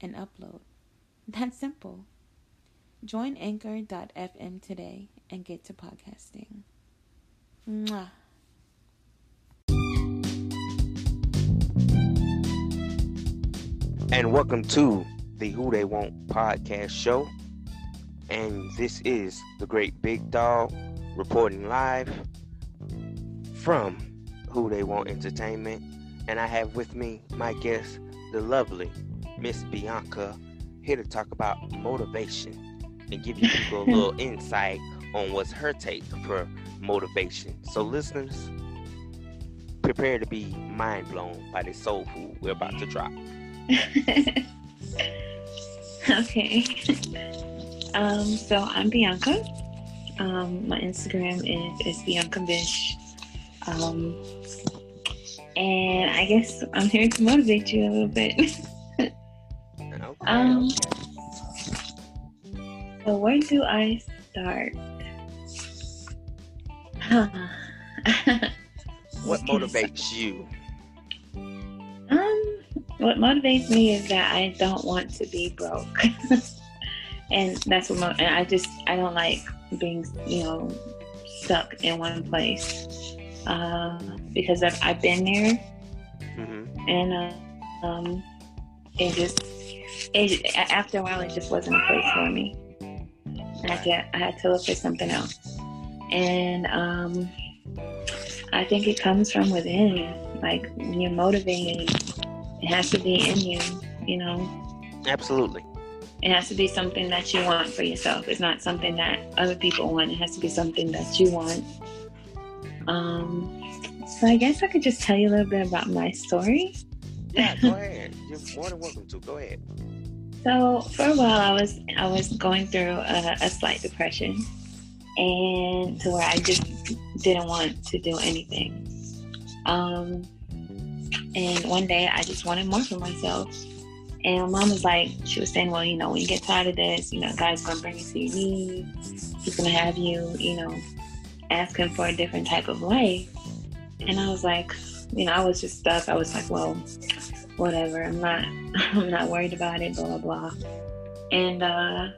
and upload. That's simple. Join anchor.fm today and get to podcasting. Mwah. and welcome to the Who They Want podcast show. And this is the great Big Dog reporting live from Who They Want Entertainment. And I have with me my guest, the lovely Miss Bianca, here to talk about motivation and give you people a little insight on what's her take for motivation. So, listeners, prepare to be mind blown by the soul food we're about to drop. okay. Um, so I'm Bianca. Um, my Instagram is, is Bianca Bish. Um, and I guess I'm here to motivate you a little bit. Okay, Um, so where do I start? What can I start? motivates you? Um, what motivates me is that I don't want to be broke, and that's what mo- and I just I don't like being you know stuck in one place uh, because I've I've been there hmm and uh, um, it just it after a while it just wasn't a place for me. I had to I had to look for something else, and um, I think it comes from within. Like when you're motivated, it has to be in you. You know, Absolutely. it has to be something that you want for yourself. It's not something that other people want. It has to be something that you want. Um, so I guess I could just tell you a little bit about my story. Yeah, go ahead. You're more than welcome to. Go ahead. So for a while, I was I was going through a, a slight depression, and to where I just didn't want to do anything. Um, and one day, I just wanted more for myself. And my mom was like, she was saying, well, you know, when you get tired of this, you know, God's gonna bring you to your knees. He's gonna have you, you know, ask Him for a different type of life. And I was like, you know, I was just stuck. I was like, well, whatever. I'm not I'm not worried about it, blah blah. And uh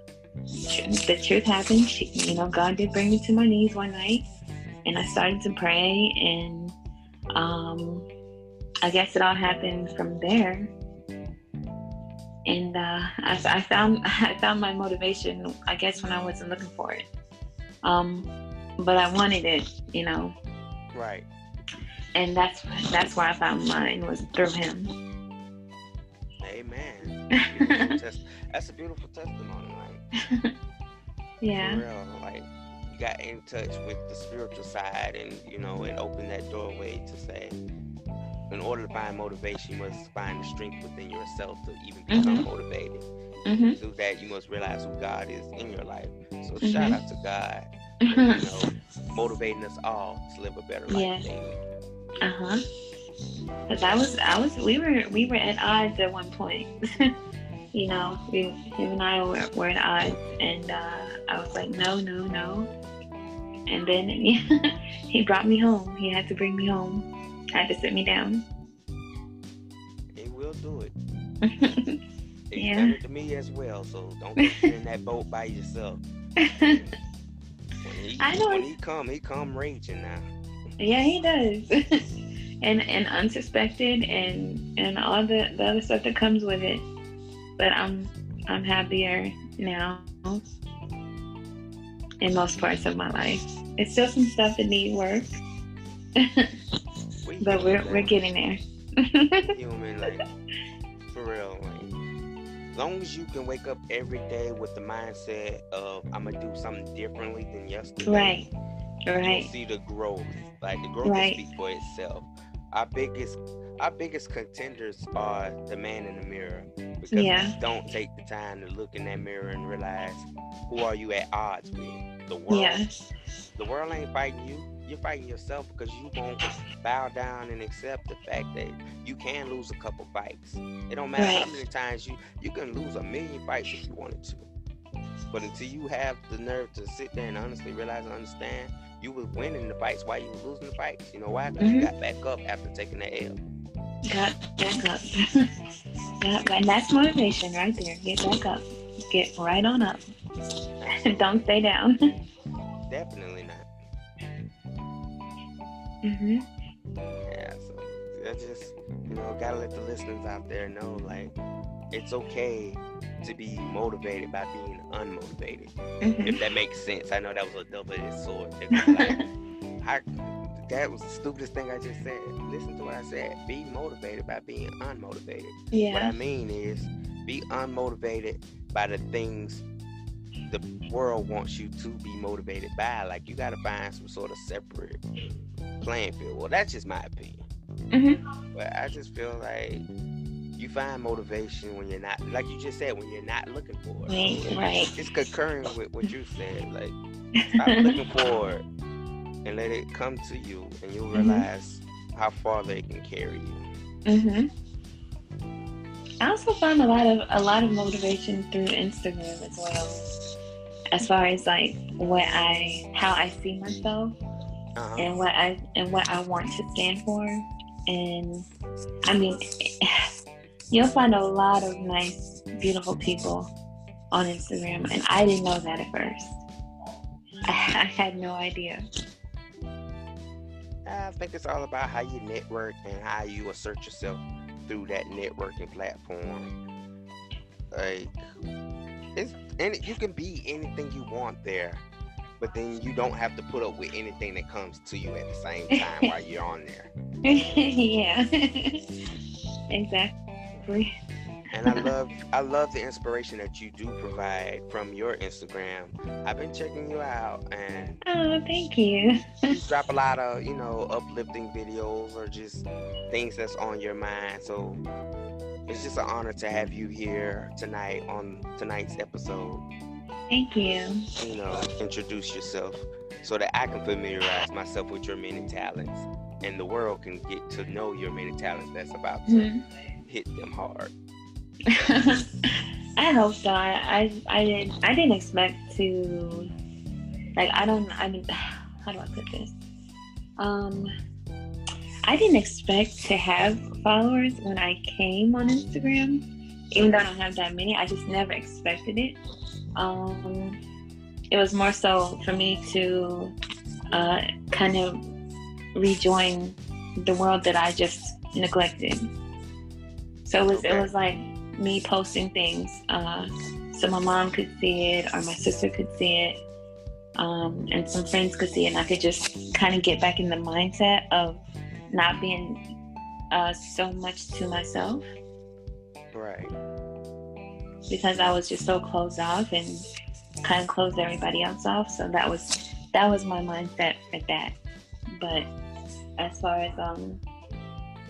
the truth happened. She, you know, God did bring me to my knees one night and I started to pray and um I guess it all happened from there. And uh, I, I found I found my motivation, I guess, when I wasn't looking for it. Um, but I wanted it, you know, Right. and that's that's where I found mine was through him. Amen. Test- That's a beautiful testimony. Like, yeah. real. Like, you got in touch with the spiritual side and, you know, it opened that doorway to say, in order to find motivation, you must find the strength within yourself to even become Mhm. motivated. hmm Through that, you must realize who God is in your life. So, Mhm. shout out to God, you know, motivating us all to live a better life Yeah. Uh huh. Cause I was, I was, we were, we were at odds at one point. you know, we, him and I were, were at odds, and uh, I was like, no, no, no. And then he brought me home. He had to bring me home. had to sit me down. He will do it. He's Yeah. done it to me as well, so don't sit in that boat by yourself. He, I know when he come, he come raging now. yeah, he does. And and unsuspected, and and all the the other stuff that comes with it. But I'm I'm happier now in most parts of my life. It's still some stuff that need work, but we're we're getting there. human, like for real. Like, as long as you can wake up every day with the mindset of I'm gonna do something differently than yesterday, Right. Right. Right. see the growth. Like the growth Right. will speak for itself. Our biggest, our biggest contenders are the man in the mirror. because Yeah. you don't take the time to look in that mirror and realize who are you at odds with. The world, Yeah. the world ain't fighting you. You're fighting yourself because you won't bow down and accept the fact that you can lose a couple fights. It don't matter how many times you you can lose a million fights if you wanted to. But until you have the nerve to sit there and honestly realize and understand, you was winning the fights while you was losing the fights. You know why? Because you Mhm. got back up after taking that L. Got back up. yeah, and that's motivation right there. Get back up. Get right on up. Don't stay down. Definitely not. hmm Yeah, so I just, you know, gotta let the listeners out there know, like, it's okay to be motivated by being unmotivated. hmm If that makes sense. I know that was a double-edged sword. Like, I, that was the stupidest thing I just said. Listen to what I said. Be motivated by being unmotivated. Yeah. What I mean is, be unmotivated by the things the world wants you to be motivated by. Like, you gotta find some sort of separate playing field. Well, that's just my opinion. hmm But I just feel like you find motivation when you're not, like you just said, when you're not looking for it. Right, right. It's concurring with what you said. Like, stop looking for it and let it come to you, and you'll Mhm. realize how far they can carry you. Mm hmm I also find a lot of a lot of motivation through Instagram as well. As far as like what I how I see myself Uh-huh. and what I and what I want to stand for. And I mean you'll find a lot of nice, beautiful people on Instagram and I didn't know that at first. I, I had no idea. I think it's all about how you network and how you assert yourself through that networking platform. Like, it's and you can be anything you want there, but then you don't have to put up with anything that comes to you at the same time while you're on there. yeah. exactly. And I love I love the inspiration that you do provide from your Instagram. I've been checking you out and Oh, thank you. you drop a lot of, you know, uplifting videos or just things that's on your mind. So it's just an honor to have you here tonight on tonight's episode. Thank you. You know, introduce yourself so that I can familiarize myself with your many talents and the world can get to know your many talents that's about to Mhm. Hit them hard. I hope so. I, I I didn't I didn't expect to like I don't I mean how do I put this? Um I didn't expect to have followers when I came on Instagram. Even though I don't have that many, I just never expected it. Um it was more so for me to uh kind of rejoin the world that I just neglected. So it was Okay. it was like me posting things uh, so my mom could see it or my sister could see it um, and some friends could see it and I could just kind of get back in the mindset of not being uh, so much to myself Right. because I was just so closed off and kind of closed everybody else off. So that was that was my mindset at that. But as far as um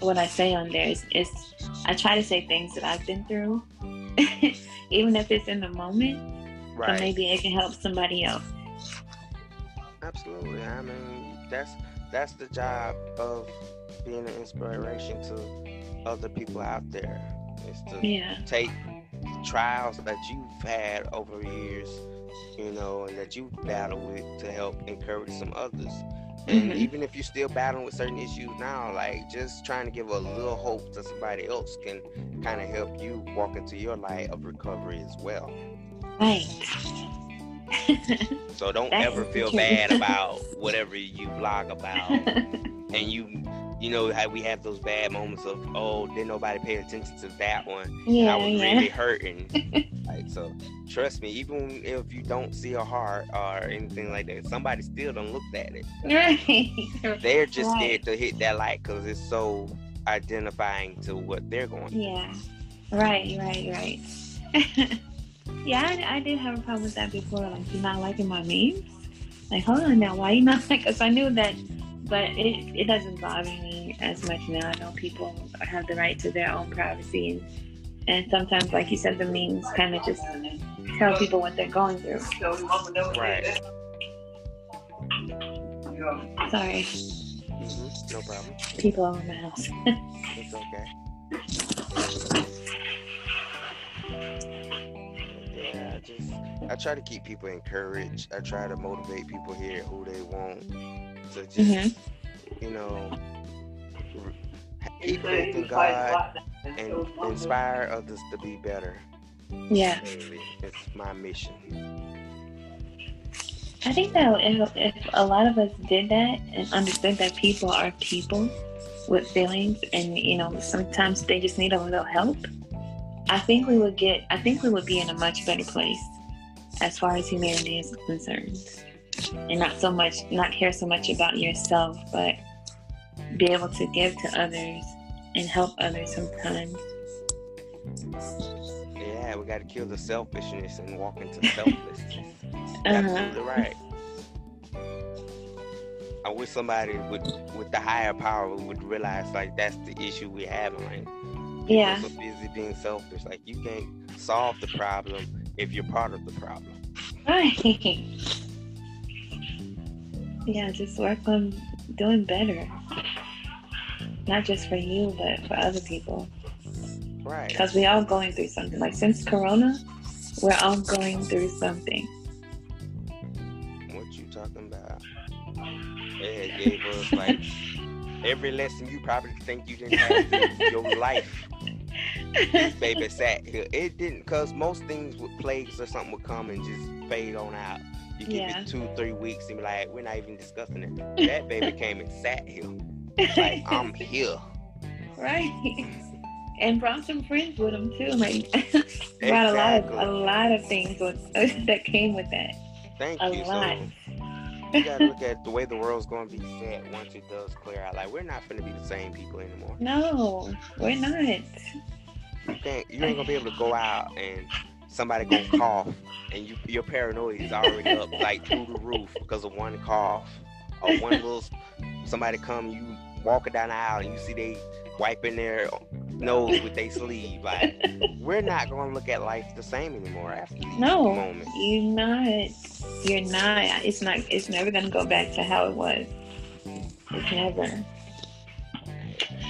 what I say on there is, is I try to say things that I've been through, even if it's in the moment. So Right. maybe it can help somebody else. Absolutely. I mean, that's that's the job of being an inspiration to other people out there. Is to Yeah. take trials that you've had over years, you know, and that you've battled with to help encourage some others. And Mhm. even if you're still battling with certain issues now, like just trying to give a little hope to somebody else can kind of help you walk into your light of recovery as well. Right. So don't ever feel bad about whatever you blog about. and you you know how we have those bad moments of oh did nobody pay attention to that one yeah, i was yeah. really hurting like so trust me even if you don't see a heart or anything like that somebody still don't look at it Right. they're just Right. scared to hit that light because it's so identifying to what they're going through Yeah. Right, right, right. yeah, I, I did have a problem with that before. Like, you not liking my memes? Like, hold on now, why you not like? Because I knew that, but it it doesn't bother me as much now. I know people have the right to their own privacy, and And sometimes, like you said, the memes kind of just tell people what they're going through. Right. Sorry, hmm No problem. people over in my house. It's okay. Yeah, just I try to keep people encouraged. I try to motivate people here who they want to just Mhm. you know r- keep faith in God and inspire others to be better. Yeah, Daily. It's my mission. I think that if, if a lot of us did that and understood that people are people with feelings, and you know sometimes they just need a little help, I think we would get. I think we would be in a much better place as far as humanity is concerned, and not so much, not care so much about yourself, but be able to give to others and help others sometimes. Yeah, we got to kill the selfishness and walk into selflessness. Uh-huh. Absolutely right. I wish somebody would, with the higher power, would realize like that's the issue we have. Like, Yeah. so busy being selfish. Like, you can't solve the problem if you're part of the problem. Right. Yeah, just work on doing better. Not just for you, but for other people. Right. Because we all going through something. Like since Corona, we're all going through something. What you talking about? It gave us like every lesson you probably think you didn't have in your life. This baby sat here. It didn't, cause most things with plagues or something would come and just fade on out. You give Yeah. it two, three weeks and be like, we're not even discussing it. That baby came and sat here. Like I'm here. right. And brought some friends with him too. Like brought a lot of a lot of things with, that came with that. Thank A you. lot. So you gotta look at the way the world's gonna be set once it does clear out. Like we're not gonna be the same people anymore. No, we're not. You can't you ain't gonna be able to go out and somebody gonna cough and you your paranoia is already up like through the roof because of one cough or one little somebody come you walking down the aisle and you see they wiping their nose with their sleeve like we're not gonna look at life the same anymore after these No. moments You're not. You're not. It's not. It's never gonna go back to how it was. It's never.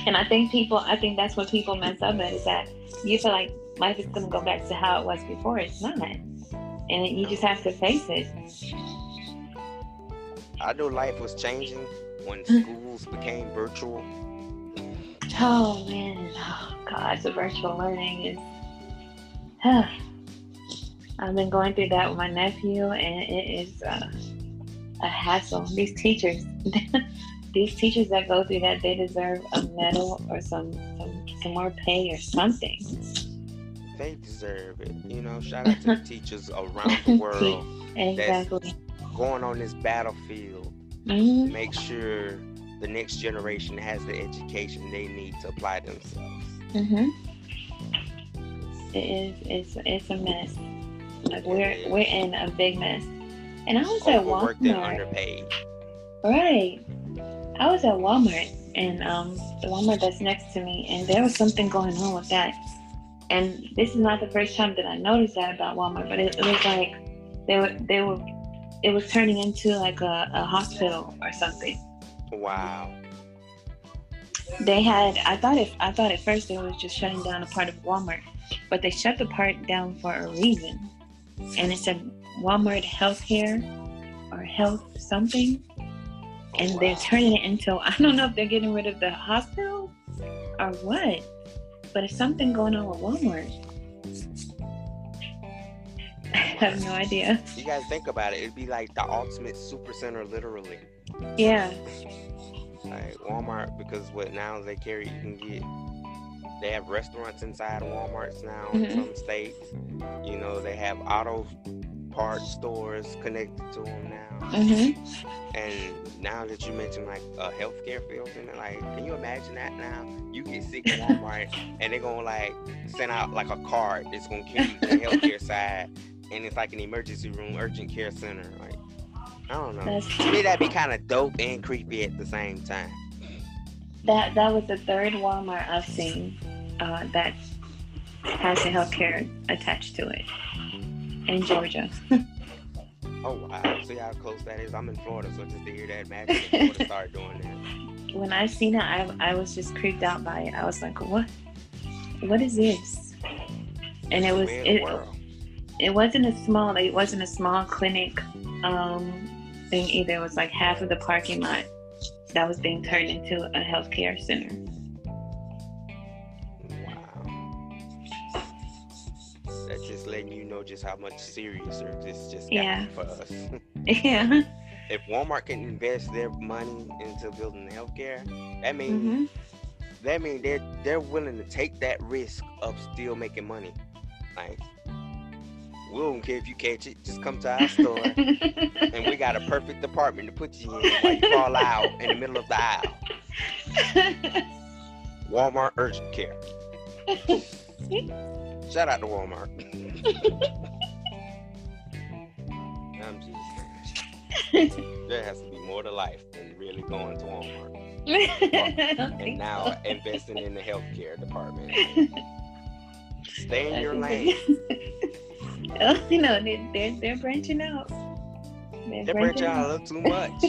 And I think people. I think that's what people mess up at is that you feel like life is gonna go back to how it was before. It's not. And you just have to face it. I know life was changing when Mm. schools became virtual Oh man. Oh gosh, the virtual learning is. Huh. I've been going through that with my nephew, and it is uh, a hassle. These teachers, these teachers that go through that, they deserve a medal or some some, some more pay or something. they deserve it you know shout out to the teachers around the world Exactly. going on this battlefield Mhm. make sure the next generation has the education they need to apply themselves. Mhm. It is. It's it's a mess. Like we're we're in a big mess. And I was at Overworked and Walmart. underpaid. Right. I was at Walmart and um the Walmart that's next to me and there was something going on with that. And this is not the first time that I noticed that about Walmart, but it, it was like they were they were it was turning into like a, a hospital or something. Wow. They had I thought if I thought at first they was just shutting down a part of Walmart, but they shut the part down for a reason. And it said Walmart healthcare or health something. And they're turning it into I don't know if they're getting rid of the hospital or what, but it's something going on with Walmart. I have no idea. You guys think about it. It'd be like the ultimate super center, literally. Yeah, Like Walmart, because what now they carry, you can get. They have restaurants inside of WalMarts now in Mhm. some states. You know, they have auto parts stores connected to them now. hmm And now that you mentioned like a healthcare field, and like, can you imagine that now? You get sick at Walmart, and they're gonna like send out like a card that's gonna to the healthcare side, and it's like an emergency room, urgent care center. Like, I don't know. that's To me, that'd be kind of dope and creepy at the same time. that. That was the third Walmart I've seen uh, that has the healthcare attached to it in Georgia. Oh wow! See how close that is. I'm in Florida, so just to hear that, if Florida start doing that. when I seen it, I, I was just creeped out by it. I was like, what? What is this? And it was Where in the it, world? it wasn't a small it wasn't a small clinic um thing either. It was like half of the parking lot that was being turned into a healthcare center. Letting you know just how much seriouser this just Yeah. for us. yeah. if Walmart can invest their money into building healthcare, that means hmm that means they're they're willing to take that risk of still making money. Like we don't care if you catch it, just come to our store and we got a perfect department to put you in while you fall out in the middle of the aisle. Walmart urgent care. Shout out to Walmart. I'm just there has to be more to life than really going to Walmart. And now investing in the healthcare department. Stay in your lane. oh, you know, they, they're, they're branching out. They're They branch out a little too much.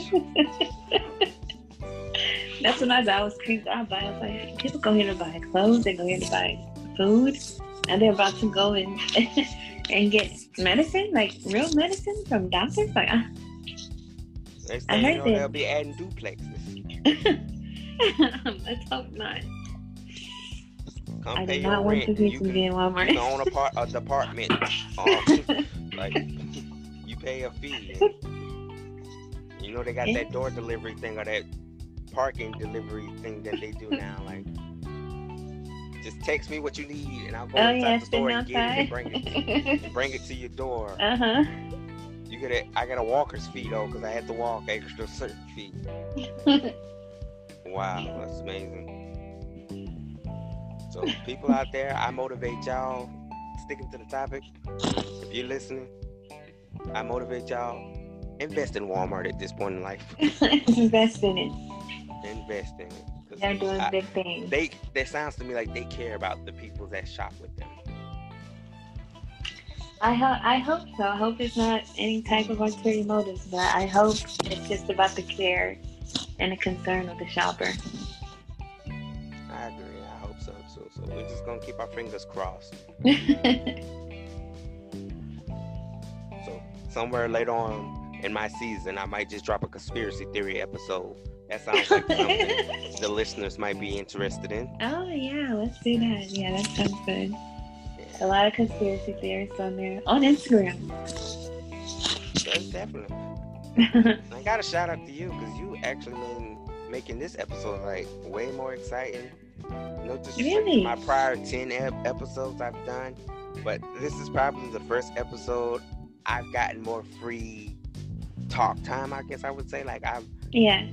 That's when I, I was creeped out by. I was like, people go here to buy clothes, they go here to buy food, and they're about to go and and get medicine, like real medicine from doctors. Like. Next I you heard know, that. they'll be adding duplexes. let's hope not. Come I pay don't want to You see can, some be in you Walmart. can own a, part, a department. Um, like you pay a fee. you know they got that door delivery thing or that parking delivery thing that they do now. Like, just text me what you need and I'll go oh inside yeah, the store and get it and bring it, bring it to your door. uh huh. You get a, I got a walker's fee though because I had to walk extra certain feet. Wow, that's amazing. So people out there, I motivate y'all. Sticking to the topic. If you're listening, I motivate y'all. Invest in Walmart at this point in life. Invest in it. Invest in it. They're doing I- big things. they that sounds to me like they care about the people that shop with them. I hope I hope so. I hope it's not any type of ulterior motives, but I hope it's just about the care and the concern of the shopper. I agree. I hope so too. So we're just gonna keep our fingers crossed. So somewhere later on in my season, I might just drop a conspiracy theory episode. That sounds like something the listeners might be interested in. oh yeah, let's do that. Yeah, that sounds good. A lot of conspiracy theorists on there on Instagram. That's definitely. I got a shout out to you because you actually made making this episode like way more exciting. Really? my prior ten ep- episodes I've done, but this is probably the first episode I've gotten more free talk time. I guess I would say like I've yeah.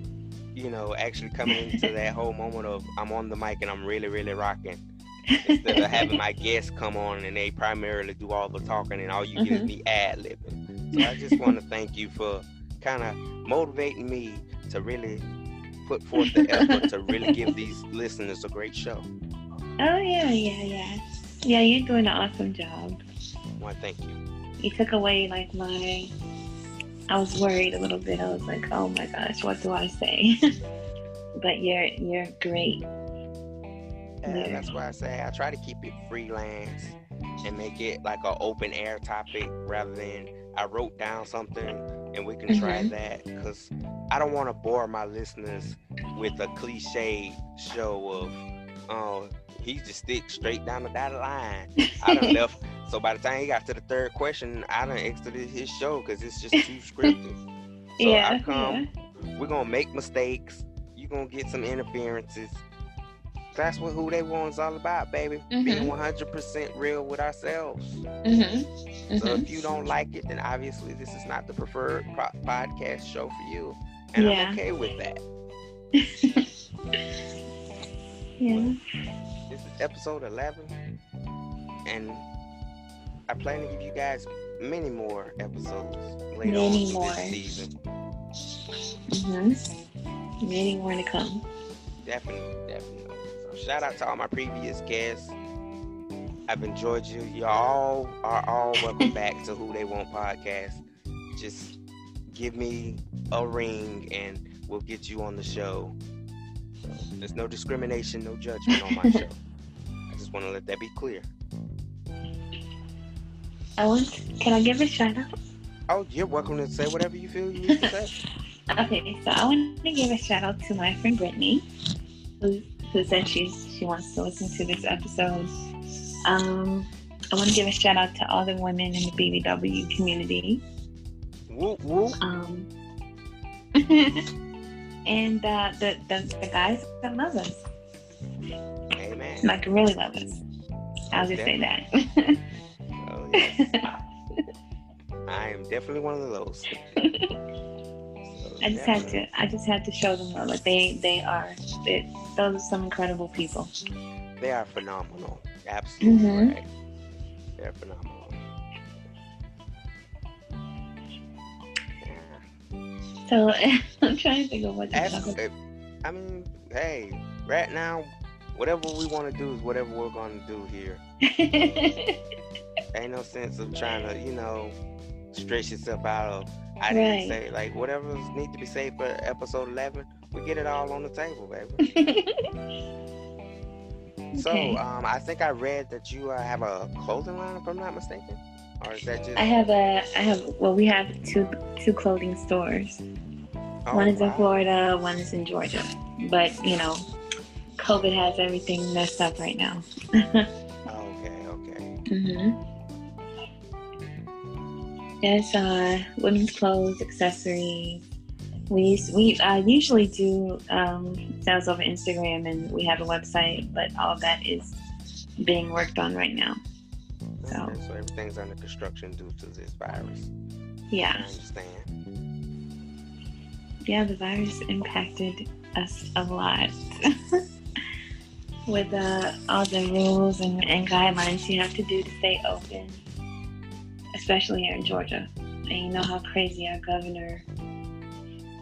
You know actually coming into that whole moment of I'm on the mic and I'm really really rocking instead of having my guests come on and they primarily do all the talking and all you get is Mhm. me ad libbing. So I just want to thank you for kind of motivating me to really put forth the effort to really give these listeners a great show. Oh yeah, yeah, yeah. Yeah, you're doing an awesome job. Want thank you. You took away like my I was worried a little bit. I was like, oh my gosh, what do I say? but you're you're great. And Yeah. that's why I say I try to keep it freelance and make it like an open air topic rather than I wrote down something and we can try Mhm. that because I don't want to bore my listeners with a cliche show of, oh, he just stick straight down the dotted line. I done left. So by the time he got to the third question, I done exited his show because it's just too scripted. So yeah, I come, we're gonna make mistakes. You're gonna get some interferences. That's what who they want is all about, baby. Being Mhm. 100% real with ourselves. yeah. Mm-hmm. So if you don't like it, then obviously this is not the preferred po- podcast show for you, and Yeah. I'm okay with that. yeah. This is episode 11, and I plan to give you guys many more episodes later Many in more. this season. Mm-hmm. Many more to come. Definitely, definitely. So shout out to all my previous guests. I've enjoyed you. Y'all are all welcome back to Who They Want podcast. Just give me a ring and we'll get you on the show. So, there's no discrimination, no judgment on my show. I just want to let that be clear. I want. Can I give a shout out? Oh, you're welcome to say whatever you feel you need to say. Okay, so I want to give a shout out to my friend Brittany, who who said she's she wants to listen to this episode. Um, I want to give a shout out to all the women in the BBW community. Whoop whoop. Um, and uh, the, the the guys that love us, Amen. like really love us. I'll just say that. Oh, yes. I am definitely one of those. So, I just had to. I just had to show them love. Like they, they are. They, those are some incredible people. They are phenomenal. Absolutely Mhm. right. They're phenomenal. So I'm trying to think of what to talk about. I mean, hey, right now, whatever we want to do is whatever we're going to do here. Ain't no sense of trying to, you know, stretch yourself out of. I didn't Right. say like whatever need to be said for episode eleven. We get it all on the table, baby. So, um, I think I read that you uh, have a clothing line, if I'm not mistaken, or is that just? I have a. I have. Well, we have two two clothing stores. Oh, one is in. Florida. One is in Georgia. But you know, COVID has everything messed up right now. Okay, okay. hmm Yes, uh, women's clothes, accessories. We we uh, usually do um, sales over Instagram, and we have a website, but all of that is being worked on right now. So. Okay, so everything's under construction due to this virus. I Yeah, understand. yeah, the virus impacted us a lot. With uh, all the rules and, and guidelines you have to do to stay open, especially here in Georgia. And you know how crazy our governor,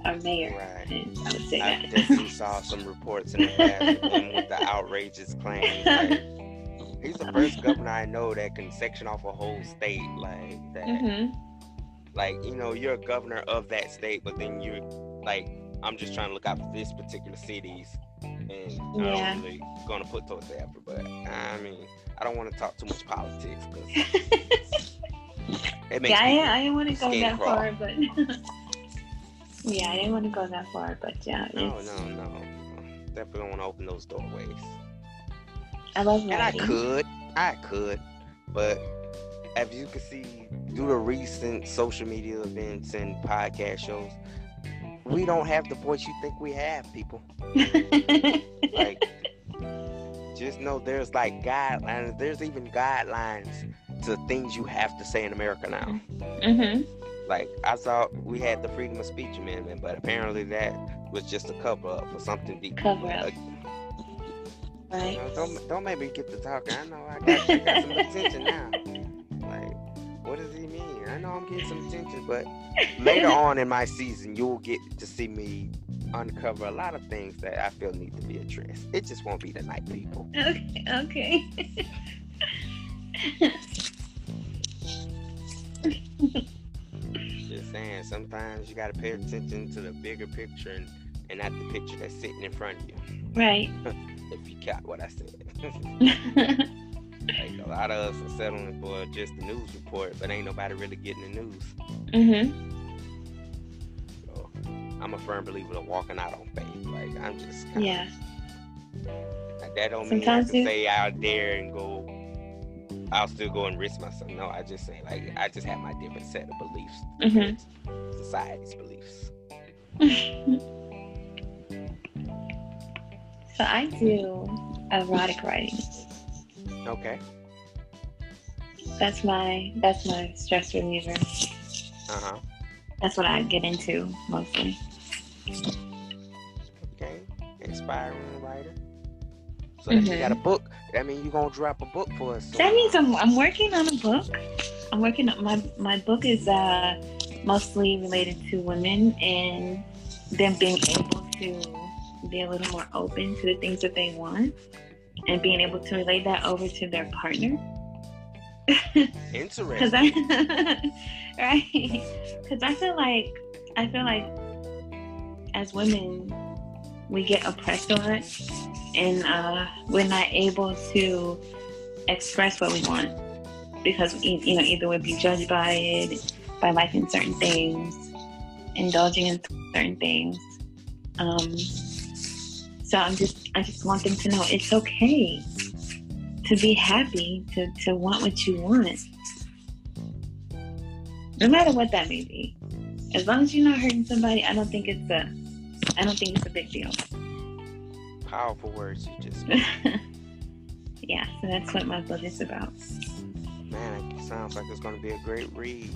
our mayor Right. is. I would say I that. definitely saw some reports in the past with the outrageous claims. Like, he's the first governor I know that can section off a whole state like that. hmm Like, you know, you're a governor of that state, but then you're like, I'm just trying to look out for this particular cities, and I Yeah. don't really gonna put towards the effort. But I mean, I don't want to talk too much politics because it makes Yeah, I, I didn't want to go that crawl. far, but yeah, I didn't want to go that far, but yeah, No, no, no. Definitely don't want to open those doorways. I love And I could, I could, but as you can see, due to recent social media events and podcast shows, we don't have the voice you think we have, people. Like, just know there's like guidelines. There's even guidelines to things you have to say in America now. hmm Like, I thought we had the freedom of speech amendment, but apparently that was just a cover up for something deep. Cover up. Like, You know, don't don't make me get to talking. I know I got, I got some attention now. Like, what does he mean? I know I'm getting some attention, but later on in my season, you'll get to see me uncover a lot of things that I feel need to be addressed. It just won't be tonight, people. Okay. Okay. Just saying, sometimes you gotta pay attention to the bigger picture and, and not the picture that's sitting in front of you. right. If you got what I said. like a lot of us are settling for just the news report, but ain't nobody really getting the news. Mm-hmm. So I'm a firm believer of walking out on faith. Like I'm just kinda, Yeah. like, that don't mean I Sometimes can you- say out there and go. I'll still go and risk myself. No, I just say like I just have my different set of beliefs, Mhm. society's beliefs. so I do erotic writing. Okay. That's my that's my stress reliever. Uh huh. That's what I get into mostly. Okay. Inspiring writer. So that you got a book. That means you're gonna drop a book for us. Mm-hmm. That means I'm I'm working on a book. I'm working on my my book is uh mostly related to women and them being able to be a little more open to the things that they want and being able to relate that over to their partner. Interesting. Cause I, right? Because I feel like I feel like as women, we get oppressed a lot, and uh, we're not able to express what we want because you know either we'll be judged by it, by liking certain things, indulging in certain things. Um, so I'm just I just want them to know it's okay to be happy, to, to want what you want. No matter what that may be. As long as you're not hurting somebody, I don't think it's a I don't think it's a big deal. Powerful words you just Yeah, so that's what my book is about. Man, it sounds like it's gonna be a great read.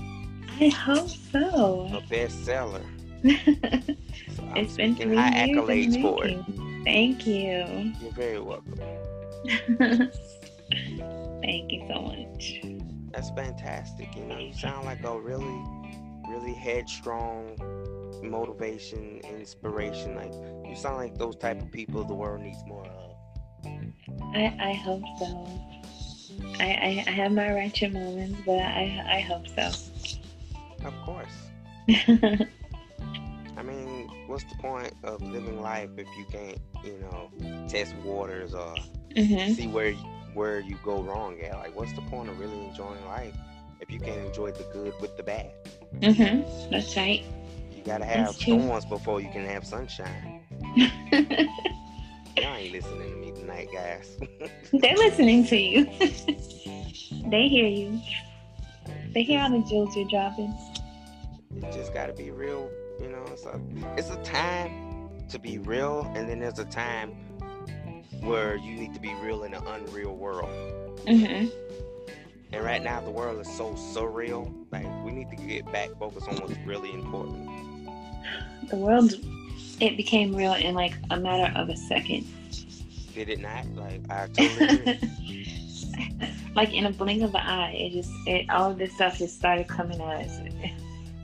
I hope so. A bestseller. so it's been three high years accolades for it. Thank you. You're very welcome. Thank you so much. That's fantastic. You know, you sound like a really, really headstrong motivation, inspiration. Like you sound like those type of people the world needs more of. I, I hope so. I, I, I have my wretched moments, but I I hope so. Of course. I mean, what's the point of living life if you can't, you know, test waters or mm-hmm. see where where you go wrong at. Like, what's the point of really enjoying life if you can't enjoy the good with the bad? Mm-hmm. That's right. You gotta have storms before you can have sunshine. Y'all ain't listening to me tonight, guys. They're listening to you. they hear you. They hear all the jewels you're dropping. You just gotta be real, you. It's a, it's a time to be real, and then there's a time where you need to be real in an unreal world. Mm-hmm. And right now, the world is so surreal. Like we need to get back focused on what's really important. The world, it became real in like a matter of a second. Did it not? Like I totally. like in a blink of an eye, it just it all of this stuff just started coming at us.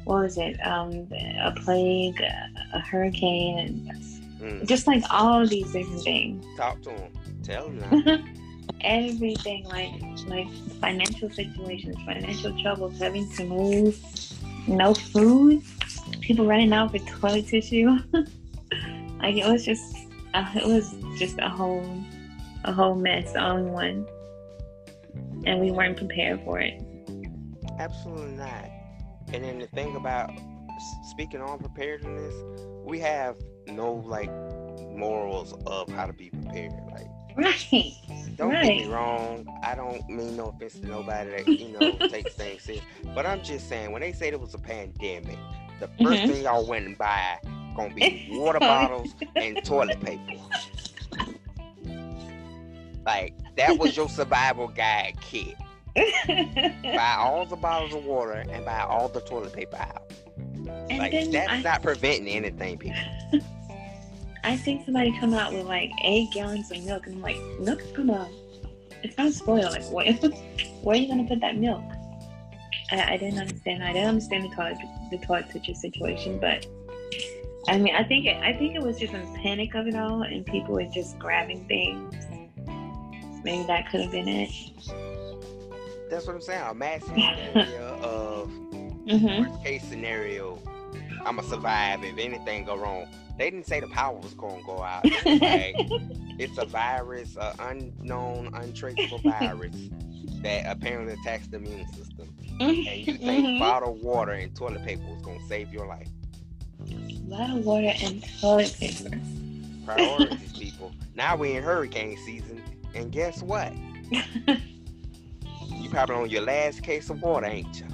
What was it? Um, a plague, a, hurricane, and Mm. Just like all of these different things. Talk to them. Tell them Everything like like financial situations, financial troubles, having to move, no food, people running out for toilet tissue. like it was just, uh, it was just a whole, a whole mess all in one, and we weren't prepared for it. Absolutely not. And then the thing about speaking on preparedness, we have no like morals of how to be prepared. Like right. Don't right. get me wrong. I don't mean no offense to nobody that you know takes things serious. But I'm just saying when they say there was a pandemic, the 1st mm-hmm. thing y'all went and buy gonna be water bottles and toilet paper. Like that was your survival guide kit. buy all the bottles of water and buy all the toilet paper out. And like that's I, not preventing anything, people. I think somebody come out with like eight gallons of milk, and I'm like, milk is gonna, it's gonna spoil. Like, what? where are you gonna put that milk? I, I didn't understand. I didn't understand the toilet, the toilet pitcher situation, but I mean, I think it, I think it was just a panic of it all, and people were just grabbing things. Maybe that could have been it. That's what I'm saying. A mass scenario of mm-hmm. worst case scenario. I'ma survive if anything go wrong. They didn't say the power was gonna go out. Like, it's a virus, an unknown, untraceable virus that apparently attacks the immune system. and you think mm-hmm. bottled water and toilet paper was gonna save your life? Bottled water and toilet paper. Priorities, people. Now we in hurricane season, and guess what? you probably on your last case of water, ain't you?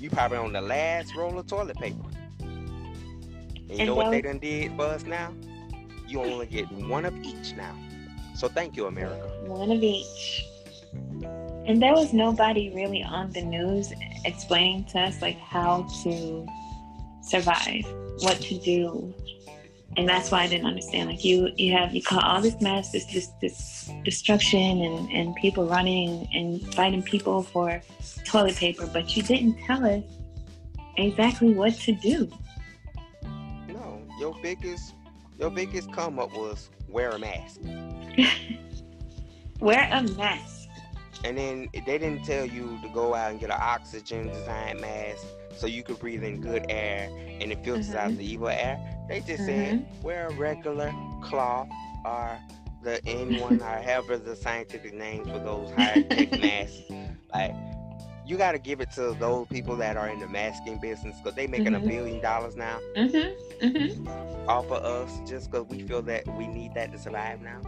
you probably on the last roll of toilet paper. And you and know what they done did for us now? You only get one of each now. So thank you, America. One of each. And there was nobody really on the news explaining to us like how to survive, what to do. And that's why I didn't understand. Like you, you have you caught all this mess, this this, this destruction, and and people running and fighting people for toilet paper, but you didn't tell us exactly what to do. No, your biggest your biggest come up was wear a mask. Wear a mask. And then they didn't tell you to go out and get an oxygen designed mask so you could breathe in good air and it filters out Mhm. the evil air. They just said wear a regular cloth or the N1 or however the scientific names for those high tech masks. Like you got to give it to those people that are in the masking business because they making Mhm. a billion dollars now Mm-hmm. Mm-hmm. off of us just because we feel that we need that to survive now.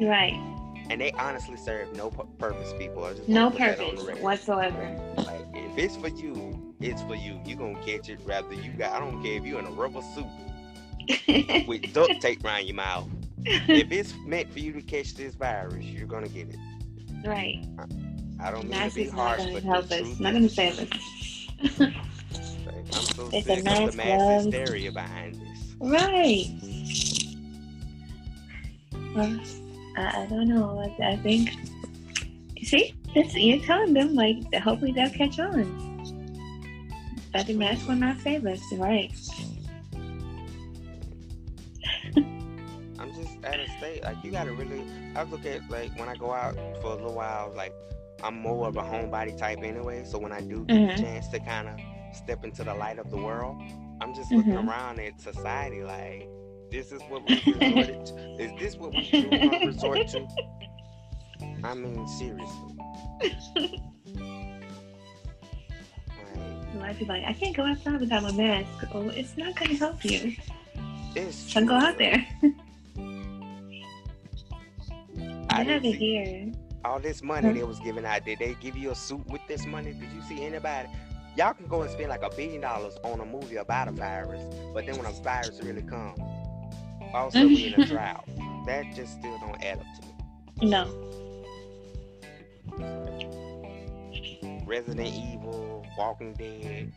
Right. And they honestly serve no pu- purpose, people. No wanna put that on the purpose whatsoever. Like if it's for you, it's for you. You gonna catch it. Rather you got. I don't care if you in a rubber suit with duct tape around your mouth. If it's meant for you to catch this virus, you're gonna get it. right. I don't mean Mask to be harsh, but help us. truth Not to save us. I'm so It's a sick of the mass gloves. hysteria behind this. Right. Well, I, I don't know. I, I think. See, that's, you're telling them like hopefully they'll catch on. But the mask will not save us, right? At a state like you gotta really. I look at like when I go out for a little while, like I'm more of a homebody type anyway. So when I do get Mhm. a chance to kind of step into the light of the world, I'm just looking Mhm. around at society like, this is what we resorted to. Is this what we resort to? I mean, seriously. Like, A lot of people like, I can't go outside without my mask. Oh, it's not going to help you. it's So go out there. I I didn't have it see- here. all this money they was giving out. Did they give you a suit with this money? Did you see anybody? Y'all can go and spend like a billion dollars on a movie about a virus, but then when a virus really comes, also we in a drought. That just still don't add up to me. No. Resident Evil, Walking Dead,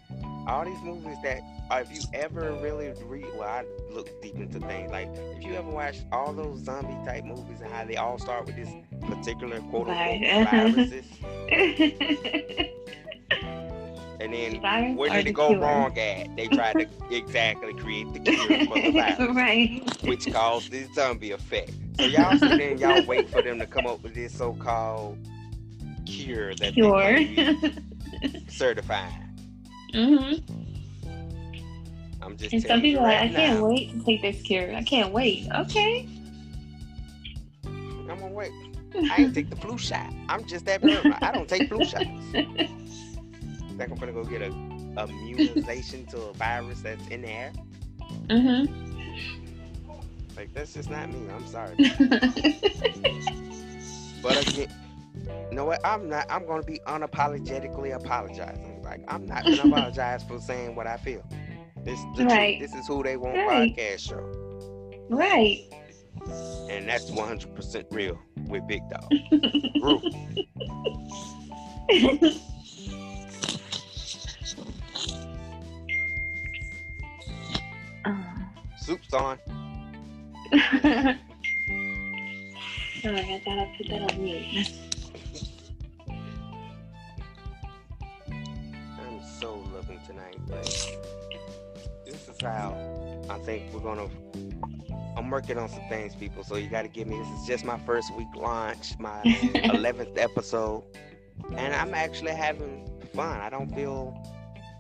all these movies that uh, if you ever really read, well, I look deep into things. Like if you ever watch all those zombie type movies and how they all start with this particular quote unquote Virus. viruses, and then Virus Where did it go cure? wrong at? They tried to exactly create the cure for the virus, right. which caused this zombie effect. So y'all sit there and y'all wait for them to come up with this so-called cure that Cure. they claim is certified. hmm I'm just And some people are like, right I can't wait to take this cure. I can't wait. Okay. I'm gonna wait. I ain't take the flu shot. I'm just that paranoid. I don't take flu shots. Think I'm gonna go get a immunization to a virus that's in the air? hmm Like that's just not me. I'm sorry. But again, you know what? I'm not. I'm gonna be unapologetically apologizing. Like I'm not gonna apologize for saying what I feel. This the Right. truth. This is who they want Right. podcast show, right. and that's 100% real with Big Dog. Oh. Soup's on. Sorry, I thought I put that on mute. Tonight. but this is how I think we're gonna. I'm working on some things, people. So you got to give me. This is just my first week launch, my 11th episode, and I'm actually having fun. I don't feel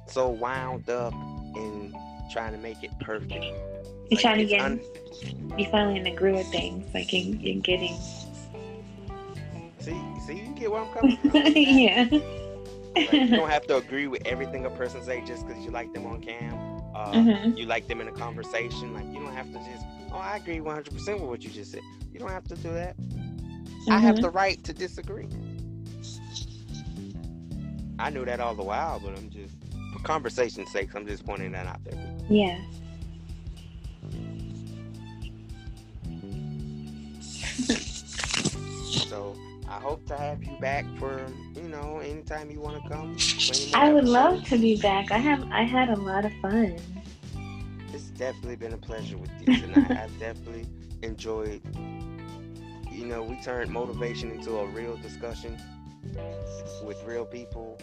so wound up in trying to make it perfect. You're trying to get, un- you finally in the groove of things, like in, in getting, see, see, you get where I'm coming from. yeah. Like, you don't have to agree with everything a person say just because you like them on cam. Uh, Mhm. You like them in a conversation. Like you don't have to just. Oh, I agree 100 percent with what you just said. You don't have to do that. I have Mhm. the right to disagree. I knew that all the while, but I'm just for conversation's sake. I'm just pointing that out there. Yeah. So I hope to have you back for you know anytime you want to come. for any more I would episodes. love to be back. I have, I had a lot of fun. It's definitely been a pleasure with you tonight. I definitely enjoyed. You know, we turned motivation into a real discussion with real people,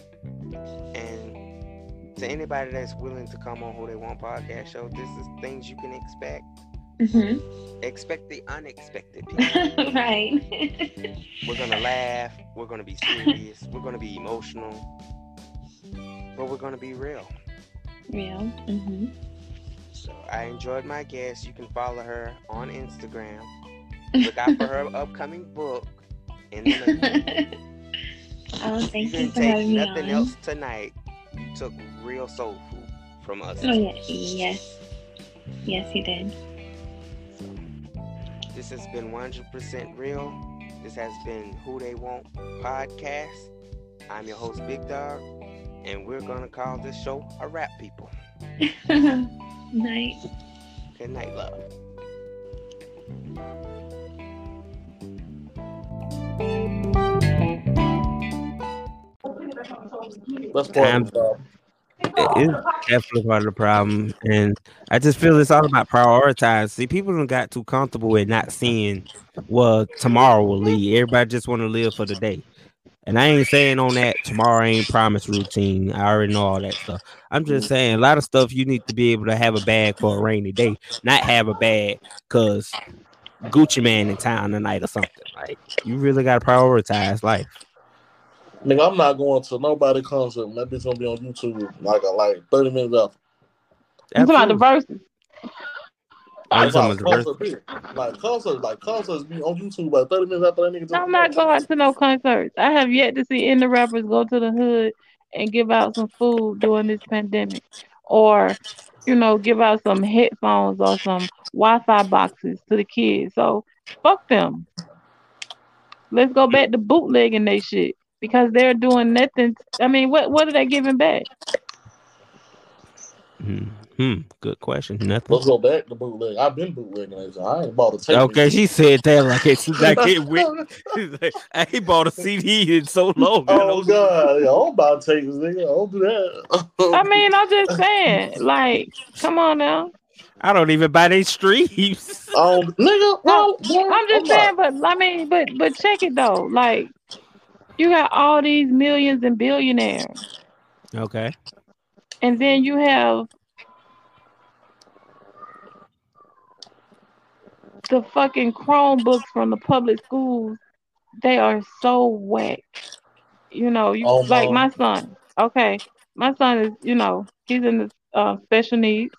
and to anybody that's willing to come on Who They Want podcast show, this is things you can expect. Mhm. expect the unexpected. People. right. we're gonna laugh. We're gonna be serious. we're gonna be emotional. But we're gonna be real. Real. Mhm. So I enjoyed my guest. You can follow her on Instagram. Look out for her upcoming book. In the oh, thank you you didn't for take having me nothing on. else tonight. You took real soul food from us. Oh yeah. Yes. Yes, you did. This has been 100% real. This has been Who They Want podcast. I'm your host, Big Dog, and we're going to call this show a Rap People. Night. Good night, love. That's part Time- of the problem. It's oh, definitely part of the problem, and I just feel it's all about prioritize. See, people don't got too comfortable with not seeing what tomorrow will lead. Everybody just want to live for the day, and I ain't saying on that tomorrow ain't promise routine. I already know all that stuff. I'm just mm-hmm. saying a lot of stuff you need to be able to have a bag for a rainy day, not have a bag because Gucci Mane in town tonight or something. Like you really got to prioritize life. Nigga, I'm not going to nobody concert. and That bitch gonna be on YouTube like a, like 30 minutes after. I'm talking about the Absolutely. verses. You Like, talking about the verse? like concerts, like concerts be on YouTube like 30 minutes after that nigga. I'm not going to no concerts. I have yet to see any rappers go to the hood and give out some food during this pandemic, or you know, give out some headphones or some Wi-Fi boxes to the kids. So fuck them. Let's go back to bootlegging they shit because they're doing nothing. I mean, what what are they giving back? Hmm. hmm. Good question. Nothing. Let's go back to bootleg. I've been bootlegging that. shit. I ain't bought a tape. Okay, she said that like it's like it went. she's like, I ain't bought a CD in so long. Oh god, yeah, I don't buy tapes, nigga. I don't do that. I mean, I'm just saying, like, come on now. I don't even buy these streams. um, nigga, No, no, I'm just saying, but I mean, but but check it though. Like, you got all these millions and billionaires, Okay. and then you have the fucking Chromebooks from the public schools. They are so whack. You know, you Oh, like my son. Okay, my son is, you know, he's in the uh, special needs.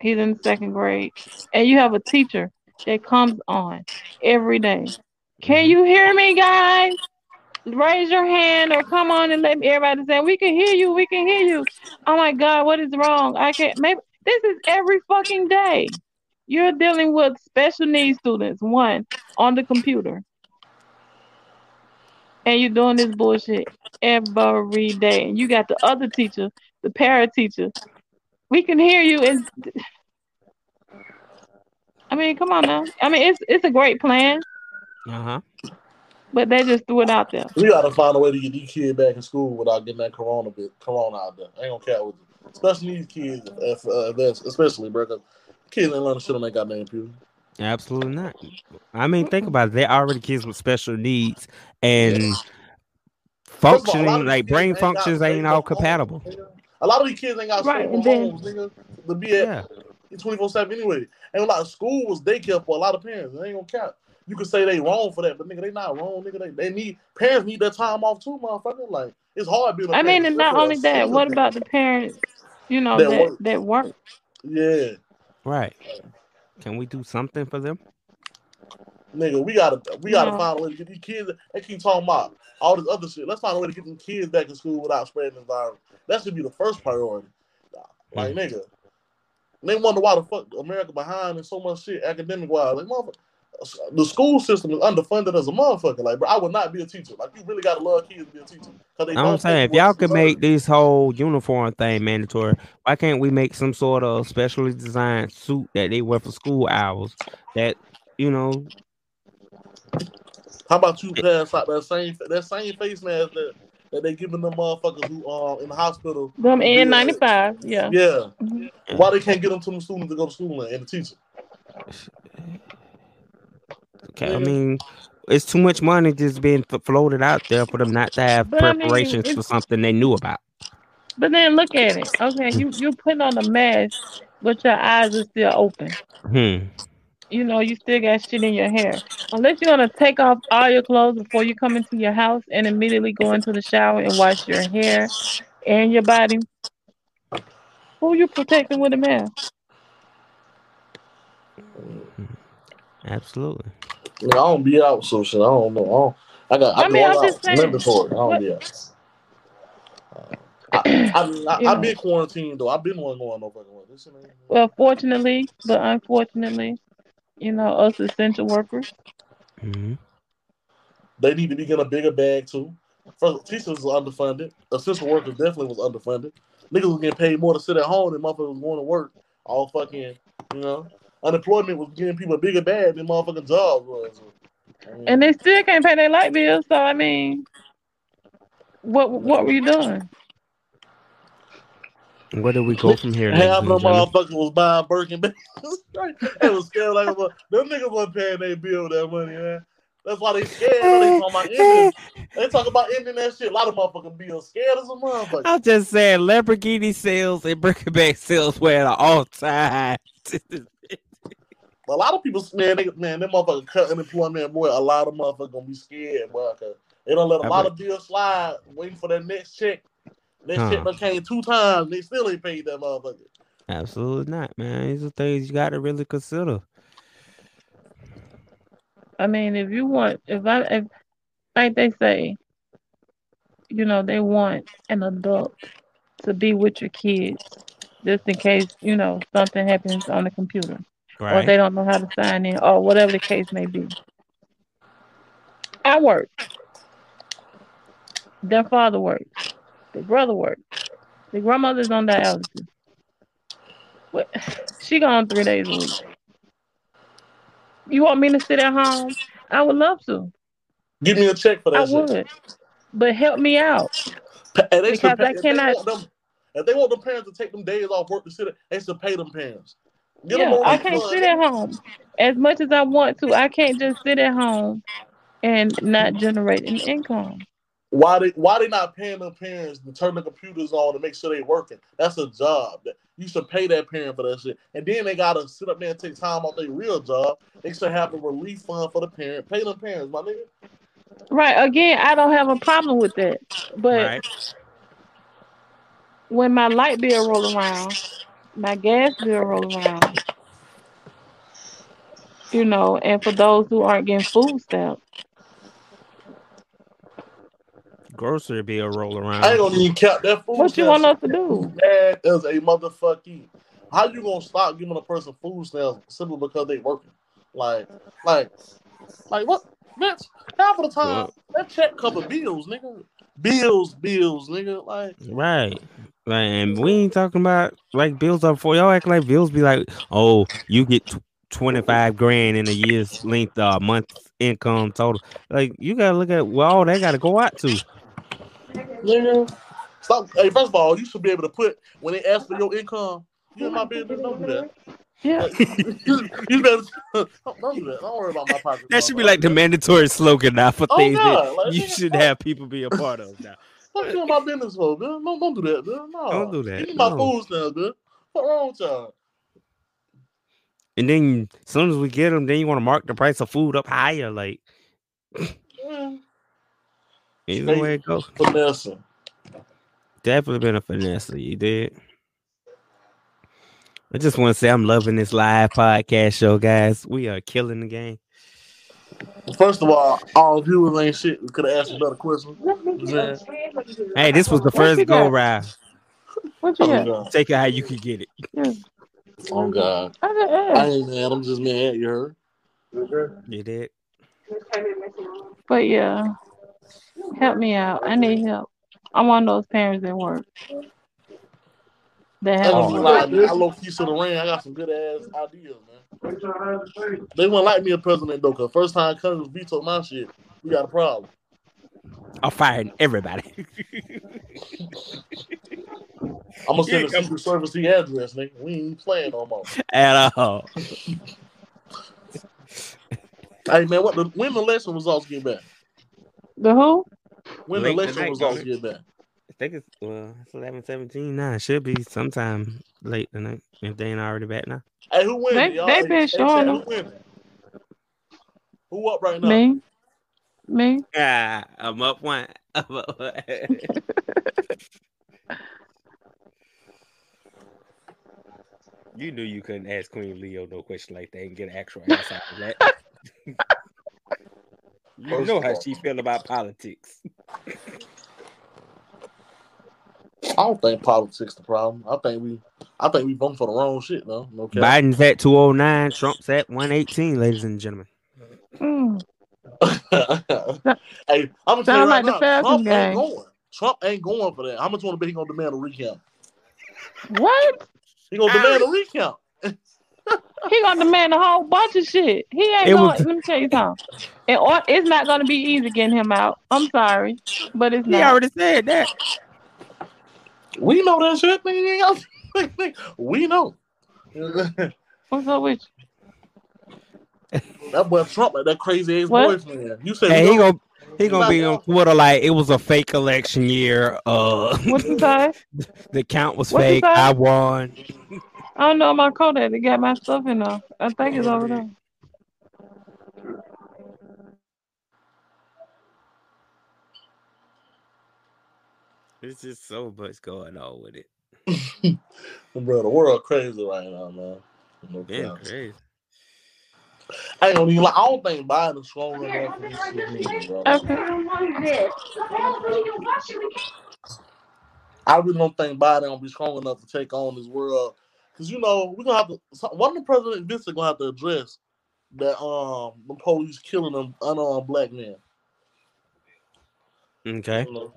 He's in the second grade, and you have a teacher that comes on every day. Can you hear me, guys? Raise your hand or come on and let me everybody say we can hear you. We can hear you. Oh my God, what is wrong? I can't. Maybe this is every fucking day. You're dealing with special needs students, one on the computer, and you're doing this bullshit every day. And you got the other teacher, the parent teacher. We can hear you, and I mean, come on now. I mean, it's it's a great plan, Uh huh. But they just threw it out there. We gotta find a way to get these kids back in school without getting that corona bit, corona out there. I ain't gonna care with you. Especially these kids, if, uh, that's- especially, bro. 'cause Kids ain't learning shit on that goddamn computer. Absolutely not. I mean, think about it. They're already kids with special needs and First of all, functioning like brain kids ain't got functions ain't all compatible. nigga. A lot of these kids ain't got Right, stable and then- homes, nigga, to be at Yeah. 24 7 anyway. And a lot of school was daycare for a lot of parents. They ain't gonna count. You could say they wrong for that, but nigga, they not wrong. Nigga, they, they need parents need their time off too, motherfucker. Like it's hard being. a I mean, and not only a that, single what about the parents? You know That that work. that work. Yeah, Right. Can we do something for them? nigga, we gotta we gotta No. find a way to get these kids. They keep talking about all this other shit. Let's find a way to get them kids back in school without spreading the virus. That should be the first priority. Like nigga, they wonder why the fuck America behind in so much shit academic wise. Like motherfucker, the school system is underfunded as a motherfucker. Like, bro, I would not be a teacher. Like, you really gotta love kids to be a teacher. 'Cause they I'm saying if y'all what's could make this whole uniform thing mandatory, why can't we make some sort of specially designed suit that they wear for school hours? That you know, How about you pass out that same that same face mask that, that they giving them motherfuckers who um in the hospital? Them Yeah. N95, yeah. Yeah. Mhm. Why they can't get them to the students to go to school and, and the teacher? Okay, I mean, it's too much money just being f- floated out there for them not to have But I mean, preparations for something they knew about. But then look at it. Okay, you you putting on a mask, but your eyes are still open. Hmm. you know, you still got shit in your hair. Unless you're gonna take off all your clothes before you come into your house and immediately go into the shower and wash your hair and your body. Who you protecting with a mask? Absolutely. Yeah, I don't be out, so shit. I don't know. I, don't, I got. I, I mean, go I'm out. just saying, mandatory. I don't what- be out. I, I, I, You I know. been quarantined though. I've been one going no fucking way. This shit ain't- Well, fortunately, but unfortunately, you know, us essential workers. hmm They need to be getting a bigger bag too. First, teachers was underfunded. Essential workers definitely was underfunded. Niggas was getting paid more to sit at home than motherfuckers was going to work. All fucking, you know. Unemployment was giving people a bigger bag than motherfucking jobs was. I mean, And they still can't pay their light bills. So I mean, what what were you doing? Where do we go from here? ladies half and of them gentlemen? motherfuckers was buying Birkin bags. they was scared like a mother- them niggas wasn't paying their bill with that money, man. That's why they scared. They talking about ending. They talk about ending that shit. A lot of motherfuckers bills scared as a motherfucker. I'm just saying, Lamborghini sales and Birkin bag sales were at an all time. A lot of people, man, they, man, them motherfuckers cut unemployment, boy. A lot of motherfuckers gonna be scared, boy. 'cause they don't let a I lot bet. of bills slide, waiting for their next check. Next Huh. check done came two times. They still ain't paid that motherfucker. Absolutely not, man. These are things you got to really consider. I mean, if you want, if I, if like they say, you know, they want an adult to be with your kids, just in case you know something happens on the computer, or they don't know how to sign in, or whatever the case may be. I work. Their father works. Their brother works. Their grandmother's on dialysis. What? She gone three days a week. You want me to sit at home? I would love to. Give me a check for that I shit. would. But help me out. Pa- they Because should pay, I if cannot- They want them, if they want the parents to take them days off work to sit, they should pay them parents. Get Yeah, I can't fund. sit at home. As much as I want to, I can't just sit at home and not generate an income. Why they why they not paying their parents to turn the computers on to make sure they working? That's a job. That you should pay that parent for that shit. And then they gotta sit up there and take time off their real job. They should have a relief fund for the parent. Pay them parents, my nigga. Right. Again, I don't have a problem with that. But Right. when my light bill roll around, my gas bill roll around, you know, and for those who aren't getting food stamps, Grocery bill roll around. I ain't gonna even count that food. what you want us to do? Bad as a motherfucking. How you gonna stop giving a person food stamps simply because they working? Like, like, like what? Bitch, half of the time Well- that check cover bills, nigga. Bills, bills, nigga. Like, Right. Like, and we ain't talking about like bills up for y'all act like bills be like, oh, you get tw- 25 grand in a year's length, uh, month income total. Like, you gotta look at well, all they gotta go out to. nigga. Stop. Hey, first of all, you should be able to put when they ask for your income. You in my business? Don't do that. Yeah. You, you better don't, don't do that. Don't worry about my pocket. That should be like the mandatory slogan now for Oh, things God, that like, you should fuck. have people be a part of now. What you in my business for, man? Don't, don't do that, man. No. Don't do that, Give me my no. food stamps, man. What wrong with y'all? And then as soon as we get them, then you want to mark the price of food up higher. Like, Yeah. either way it goes. Vanessa. Definitely been a finesse. You did. I just want to say I'm loving this live podcast show, guys. We are killing the game. First of all, all viewers ain't shit. We could have asked a better question. Yeah. Hey, this was the first you go got? round. What you Oh got? Take it how you can get it. Yeah. Oh God. I just I asked. ain't mad. I'm just mad. You heard? You did. But yeah, help me out. I need help. I'm one of those parents that work. That I, have don't to lie. I low key to the ring. I got some good ass ideas, man. They wouldn't like me a president though, cause first time Congress veto my shit, we got a problem. I'm firing everybody. I'm gonna send a Yeah, secret service the address, nigga. We ain't playing no more. At all. Hey man, what the when the election results get back? The who? When the election results get back? Think it's well, it's eleven seventeen now. It should be sometime late tonight if they ain't already back now. Hey, who winning? They- they been hey, showing chat, who them. winning? Who up right now? Me, me. Ah, I'm up one. I'm up one. you knew you couldn't ask Queen Leo no question like that and get an actual answer out of that. you First know how she feel about politics. I don't think politics the problem. I think we, I think we voting for the wrong shit. No, no cap. Biden's at 209, Trump's at 118, ladies and gentlemen. Mm. hey, I'm gonna tell you right like now, Trump game. ain't going. Trump ain't going for that. How much want to bet he gonna demand a recount? What? He gonna demand a recount. He gonna demand a whole bunch of shit. He ain't It going. was- Let me tell you something. It, it's not gonna be easy getting him out. I'm sorry, but it's He not. He already said that. We know that shit. nigga. we know. What's up with you? that boy Trump, like that crazy ass What? boyfriend. You said Hey, we he gonna he gonna be on Twitter like it was a fake election year. Uh, What you say? the count was What fake. say? I won. I don't know my Kodak. They got my stuff in there. I think it's over there. There's just so much going on with it. bro, the world crazy right now, man. No Been crazy. I ain't gonna even lie. I don't think Biden's strong enough for this shit, neither, bro. Okay. I really don't think Biden gonna be strong enough to take on this world. Cause you know we're gonna have to. so- One of the president Vincent gonna have to address that um the police killing them unarmed black men. Okay. You know?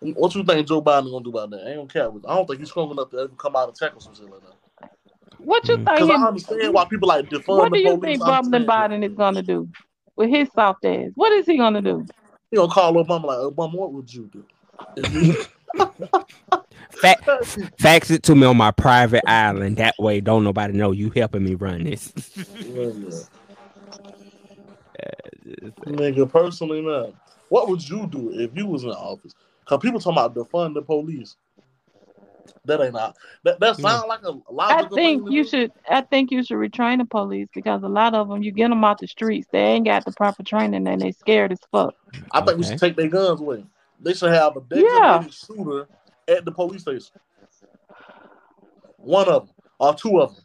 What you think Joe Biden gonna do about that? I ain't gonna care. I don't think he's strong enough to ever come out and tackle some shit like that. What you Mm. Because I understand why people like defund What the do you police. think I Bubbling. Biden is gonna do with his soft ass? What is he gonna do? He gonna call Obama like Obama. What would you do? If you- Fa- fax it to me on my private island. That way, don't nobody know you helping me run this. Nigga, personally, man, what would you do if you was in office? Cause people talking about defund the police. That ain't not. That that hmm. sound like a I logical think you do. should. I think you should retrain the police because a lot of them, you get them out the streets, they ain't got the proper training and they scared as fuck. I think we should take their guns away. They should have a designated Yeah. shooter at the police station. One of them or two of them.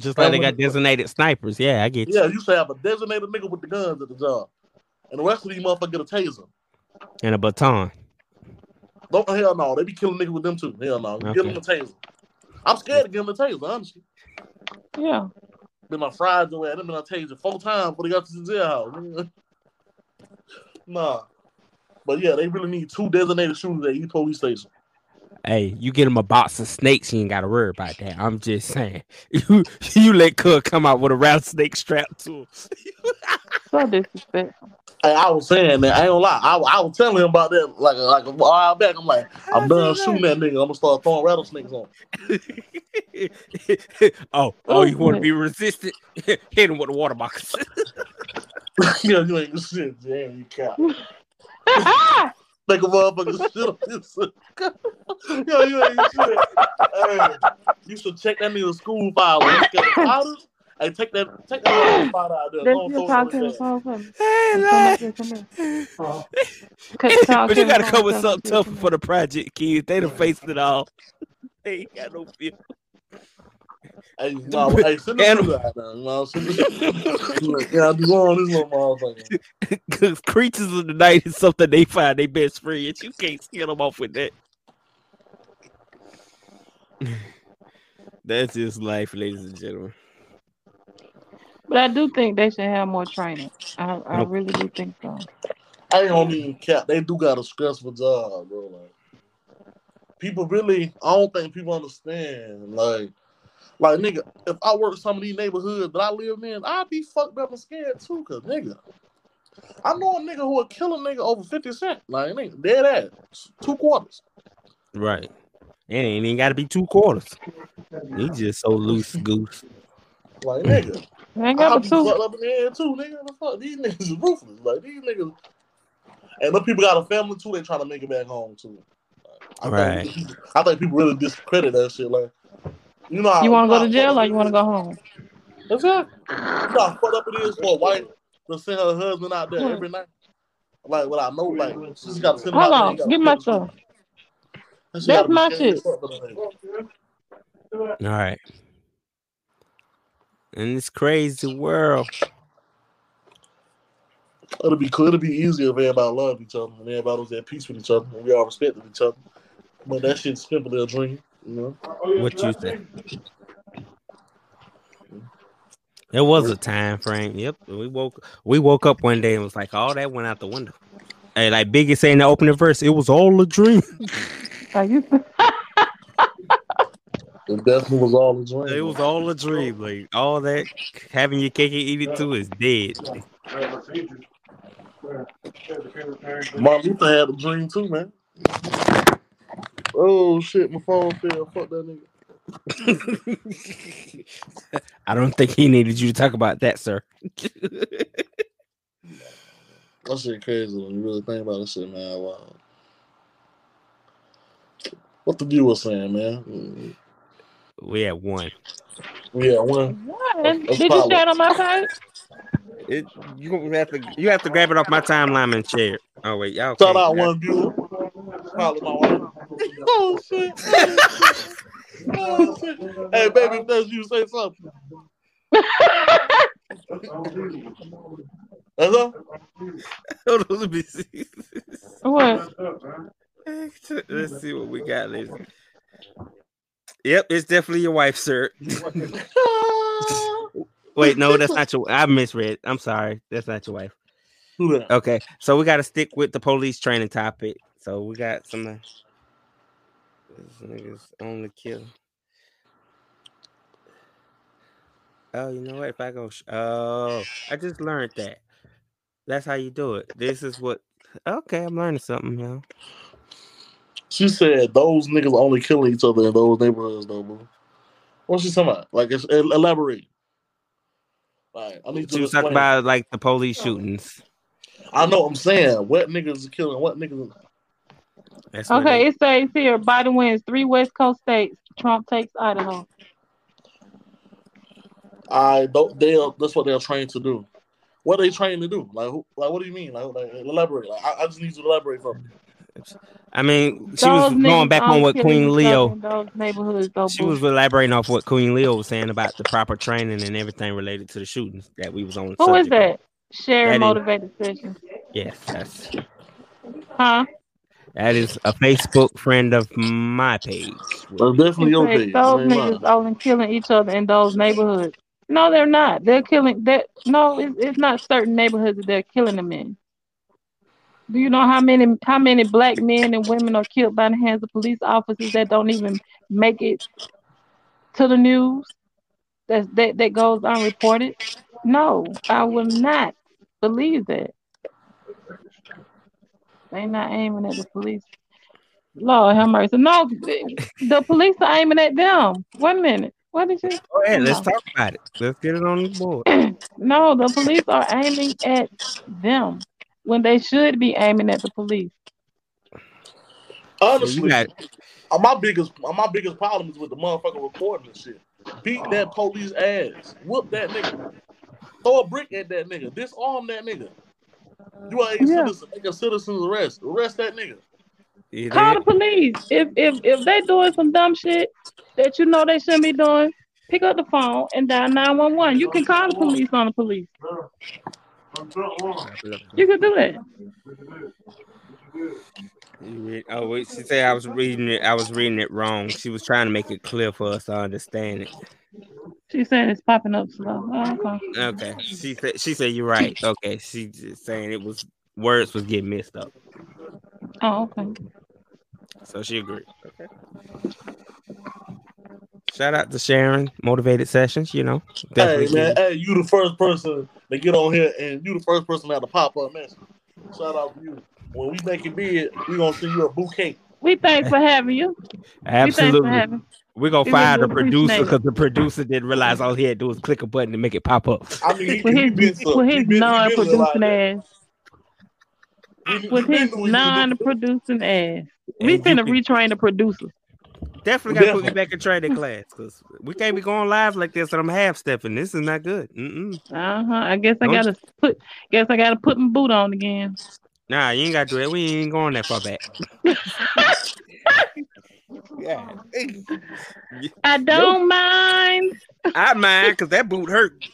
Just like they got designated snipers. Yeah, I get you. Yeah, you should have a designated nigga with the guns at the job, and the rest of these motherfuckers get a taser. And a baton. Don't hell no, they be killing niggas with them too. Hell no, give them a taser. I'm scared to give them a taser, honestly. Yeah. Been my fried away. Them been I taser four times before they got to the jailhouse. nigga. nah, but yeah, they really need two designated shooters at each police station. Hey, you get him a box of snakes, you ain't gotta worry about that. I'm just saying. You you let Cook come out with a rattlesnake strap to him. So disrespectful. Hey, I was saying that I ain't gonna lie. I, I was telling him about that like like a while back. I'm like, I'm done shooting that nigga. I'm gonna start throwing rattlesnakes on. him. oh, oh, you want to be resistant? Hit him with a water box. yeah, you ain't shit. Damn, you cap. Make a motherfucker shit on this. Yo, you ain't shit. Hey, you should check that nigga school file. When you get the powders, hey, take that, take that powder out there. Let's Don't just talk to on him. his Talk to him. Hey, Come here, come here. Cut- talk but you gotta come with something talk to tough for the project kids. They done faced it all. They ain't got no fear. Hey, no, hey, send the out there. You uh, know, send the Yeah, I do on this little motherfucker. Because creatures of the night is something they find their best friends. You can't scare them off with that. That's just life, ladies and gentlemen. But I do think they should have more training. I, I really do think so. I ain't gonna even cap. They do got a stressful job, bro. Like, people really, I don't think people understand. Like, like nigga, if I work some of these neighborhoods that I live in, I'd be fucked up and scared too. Cause nigga, I know a nigga who would kill a nigga over fifty cent. Like, nigga, dead ass, two quarters. Right. And it ain't even got to be two quarters. He just so loose goose. Like, nigga, I ain't I'll got be but two. fucked up in the head too, nigga. The fuck, these niggas is ruthless. Like, these niggas. And the people got a family too. They trying to make it back home too. I Right. Think, people- I think people really discredit that shit. Like, you know, how, You want to know go to jail or you want to go home? That's it. You know how fucked up it is for a wife to send her husband out there every night. Like, what I know, like, she's got to send him Hold out on, there. give my stuff. That shit That's gotta be my shit. fuck for the nigga. All right. In this crazy world. It'll be cool. It'll be easier if everybody loved each other and everybody was at peace with each other and we all respected each other. But that shit's simply a dream, you know. What you say? There was a time frame. Yep. We woke we woke up one day and was like, all that went out the window. Hey, like Biggie saying the opening verse, it was all a dream. Like you, It definitely was all a dream. It was all a dream. Like all that having your cake and eat it too is dead. Martin Luther had a dream too, man. Oh shit, my phone fell. Fuck that nigga. I don't think he needed you to talk about that, sir. That shit crazy when you really think about this shit, man. Wow. What the viewer saying, man? We had one. We Yeah, one. what? That's Did you probably- share it on my page? It, you have to you have to grab it off my timeline and share it. Oh wait, y'all Shout can't. out one viewer. Probably my wife. Oh shit. Oh, shit. Hey baby, if that's you, say something. That's all? Hold on, let me see. What? Let's see what we got, ladies. Yep, it's definitely your wife, sir. Wait, no, that's not your. I misread. I'm sorry, that's not your wife. Okay, so we got to stick with the police training topic. So we got some. uh, This niggas only kill. Oh, you know what? If I go, sh- oh, I just learned that. That's how you do it. This is what. Okay, I'm learning something, yo. She said those niggas only killing each other in those neighborhoods, though, bro. What's she talking about? Like, it's, el- elaborate. Like, I need you She to was talking about like the police shootings. I know what I'm saying. What niggas are killing? What niggas? That's what Okay, they- it says here Biden wins three West Coast states. Trump takes Idaho. I don't. They that's what they're trained to do. What are they trained to do? Like, who, like, what do you mean? Like, like elaborate. Like, I, I just need to elaborate for me. I mean, she was going back on only what Queen Leo. in Those neighborhoods, though. She boo. was elaborating off what Queen Leo was saying about the proper training and everything related to the shootings that we was on. Who is subject. that? Sharing motivated session. Yes, that's Huh? that is a Facebook friend of my page. That's definitely It your says page. those I niggas only killing each other in those neighborhoods. No, they're not. They're killing that. No, it's, it's not certain neighborhoods that they're killing them in. Do you know how many how many black men and women are killed by the hands of police officers that don't even make it to the news? That that that goes unreported. No, I will not believe that. They not aiming at the police. Lord have mercy. No, the the police are aiming at them. One minute. What did you? Go ahead, let's talk about it. Let's get it on the board. No, the police are aiming at them when they should be aiming at the police. Honestly, got uh, my biggest uh, my biggest problem is with the motherfucker recording this shit. Beat that police ass. Whoop that nigga. Throw a brick at that nigga. Disarm that nigga. You are a Yeah. citizen. Make a citizen's arrest. Arrest that nigga. you Call the police. If if if they doing some dumb shit that you know they shouldn't be doing, pick up the phone and dial nine one one. You can call the police on the police. You can do it. Read, oh wait, she said I was reading it. I was reading it wrong. She was trying to make it clear for us to understand it. She said it's popping up slow. Oh, okay. Okay, she said she said you're right. Okay, she just saying it was words was getting messed up, Oh, okay. so she agreed. Okay. Shout out to Sharon, motivated sessions. You know, Hey man, hey, you the first person to get on here and you the first person to have a pop up message. Shout out to you. When we make it big, we gonna send you a bouquet. We thanks for having you. We Absolutely. having. We're gonna We fire the producer because the producer didn't realize all he had to do was click a button to make it pop up. I mean, he, With he been his with his he been non-producing ass. We- with we his knew we could do- non-producing ass. We finna retrain the producers. Definitely gotta put me back in training class because we can't be going live like this and I'm half stepping. This is not good. Uh huh. I guess I Don't- gotta put. Guess I gotta put my boot on again. Nah, you ain't gotta do that. We ain't going that far back. yeah. I don't mind. I mind because that boot hurt.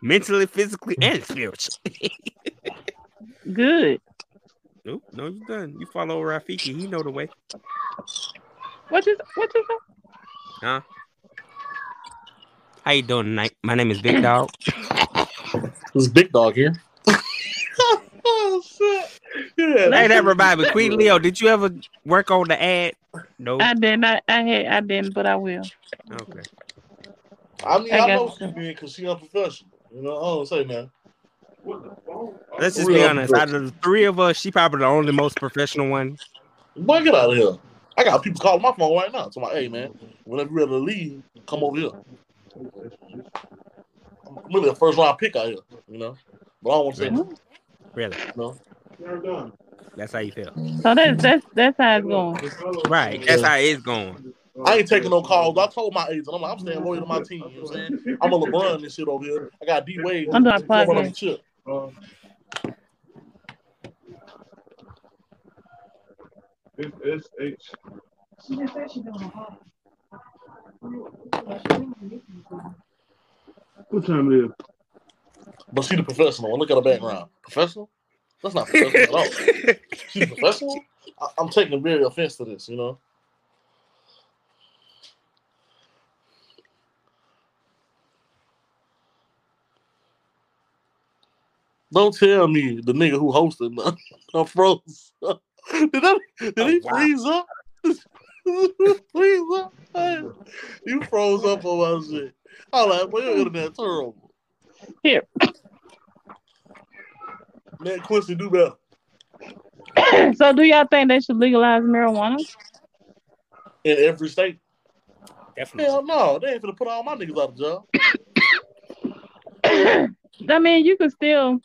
Mentally, physically, and spiritually. Good. nope, no, you done. You follow Rafiki. He know the way. What you what you say? Huh? How you doing tonight? My name is Big Dog. This big dog here. oh shit! Yeah, hey, that remind me. Queen Leo, did you ever work on the ad? No. I didn't. I, I had. I didn't, but I will. Okay. I mean, I I, got know you. she did because she unprofessional. You know, I don't say man. Let's just be honest. Out of the three of us, she probably the only most professional one. Boy, get out of here. I got people calling my phone right now. To like, hey man, whenever you're ready to leave, come over here. I'm really a first round pick out here. You know, but I don't want to really? say nothing. Really. No. That's how you feel. So that's that's that's how it's going. Right. That's how it's going. I ain't taking no calls. I told my agent, I'm like, I'm staying loyal to my team. You know what I'm saying? I'm a LeBron and shit over here. I got D Wade. I'm doing a The chip. What time it is? But she the professional. Look at her background. Professional? That's not professional at all. She's professional? I, I'm taking very offense to this, you know? Don't tell me the nigga who hosted the froze. did, that, did oh, he Oh, wow. freeze up? freeze up? Hey, you froze up on my shit. I'm like, boy, your internet terrible. Here. Man, Quincy, do better. so do y'all think they should legalize marijuana? In every state. Definitely. Hell no, they ain't finna put all my niggas out of job. I mean, you can still.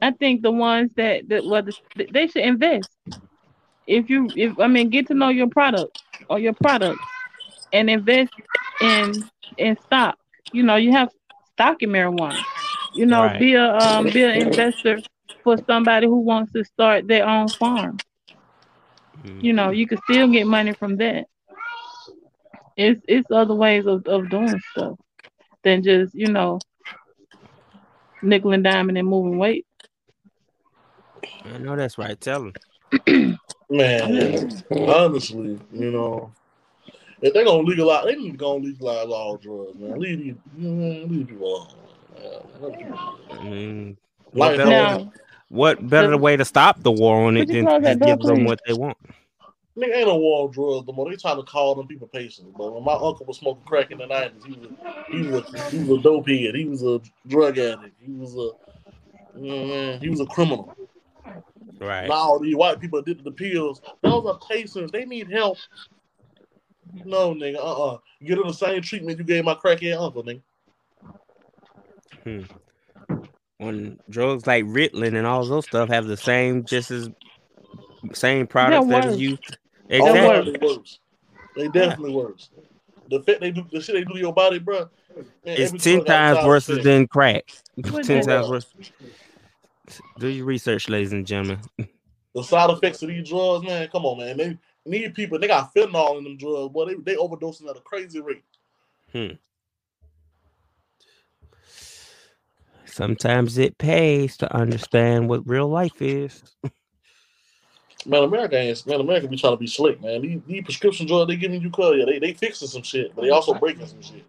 I think the ones that that well, the, they should invest. If you, if I mean, get to know your product or your product, and invest in in stock. You know, you have stock in marijuana. You know, Right. be a um, be an investor for somebody who wants to start their own farm. Mhm. You know, you can still get money from that. It's it's other ways of, of doing stuff than just you know nickel and diamond and moving weight. I know that's right. Tell him. Man, honestly, you know, if they're gonna legalize, they need to go and legalize all drugs, man. Leave these, man, leave people alone. Man. Let people- I mean, Like, what better, Now, what better way to stop the war on it than close just give them what they want? Nigga ain't no war on drugs no more. They trying to call them people patients. But when my uncle was smoking crack in the nineties, he was he was a, he was a dope head. He was a drug addict. He was a you know, man, he was a criminal. Right. Now all these white people did the pills. Those are patients. They need help. No, nigga. Uh uh Get them the same treatment you gave my crackhead uncle, nigga. When drugs like Ritalin and all those stuff have the same, just as same products They're that is worse. used. Oh, They're Exactly. they worse. They definitely worse. The fit they do, the shit they do to your body, bro. It's ten times worse than crack. Ten times worse. Do your research, ladies and gentlemen. the side effects of these drugs, man. Come on, man. They need people. They got fentanyl in them drugs, boy. They they overdosing at a crazy rate. Hmm. Sometimes it pays to understand what real life is. Man, America ain't man. America be trying to be slick, man. These, these prescription drugs they giving you, cuz yeah, they they fixing some shit, but they also breaking some shit.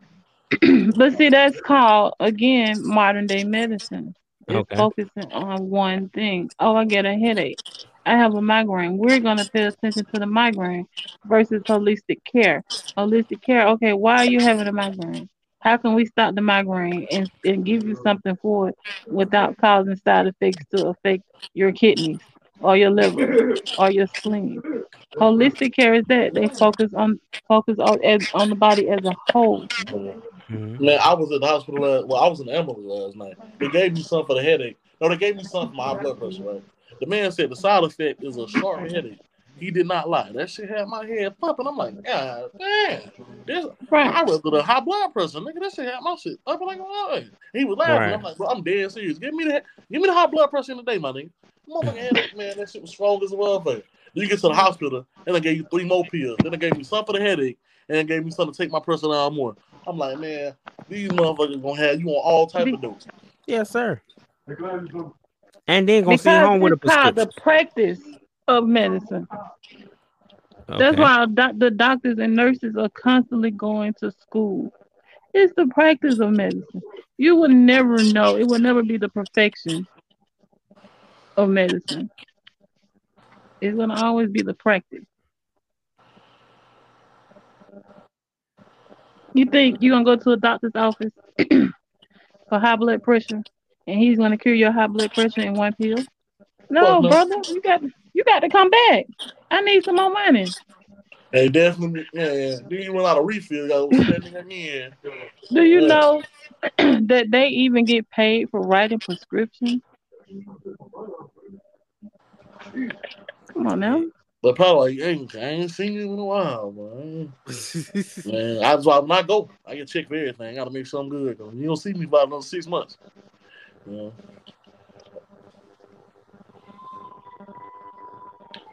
but see, that's called again modern day medicine. It's Okay. focusing on one thing. Oh, I get a headache. I have a migraine. We're gonna pay attention to the migraine versus holistic care. Holistic care. Okay, why are you having a migraine? How can we stop the migraine and, and give you something for it without causing side effects to affect your kidneys or your liver or your spleen? Holistic care is that they focus on focus on as on the body as a whole. Mhm. Man, I was at the hospital. Last, well, I was in the ambulance last night. They gave me something for the headache. No, they gave me something for my blood pressure. Right. The man said the side effect is a sharp headache. He did not lie. That shit had my head pumping. I'm like, God damn. This, Right. I rather the high blood pressure, nigga. That shit had my shit up like a oh. He was laughing. Right. I'm like, bro, I'm dead serious. Give me the give me the high blood pressure in the day, my nigga. Motherfucking headache, man. That shit was strong as a motherfucker. You get to the hospital, and they gave you three more pills. Then they gave me some for the headache, and they gave me something to take my pressure down more. I'm like, man, these motherfuckers gonna have you on all type of doses. Yes, sir. And then gonna send Because home with a it's called prescription. the practice of medicine. That's Okay. why doc- the doctors and nurses are constantly going to school. It's the practice of medicine. You will never know. It will never be the perfection of medicine. It's gonna always be the practice. You think you're gonna go to a doctor's office for high blood pressure, and he's gonna cure your high blood pressure in one pill? No, Fuck no. brother, you got you got to come back. I need some more money. Hey, definitely, yeah, yeah. Then you run out of refill, you gotta put that nigga in. Do you Yeah. know that they even get paid for writing prescriptions? Come on now. But probably like, hey, I ain't seen you in a while, man. Man, that's why when I go, I get checked for everything. I gotta make sure I'm You don't see me for another six months. Yeah.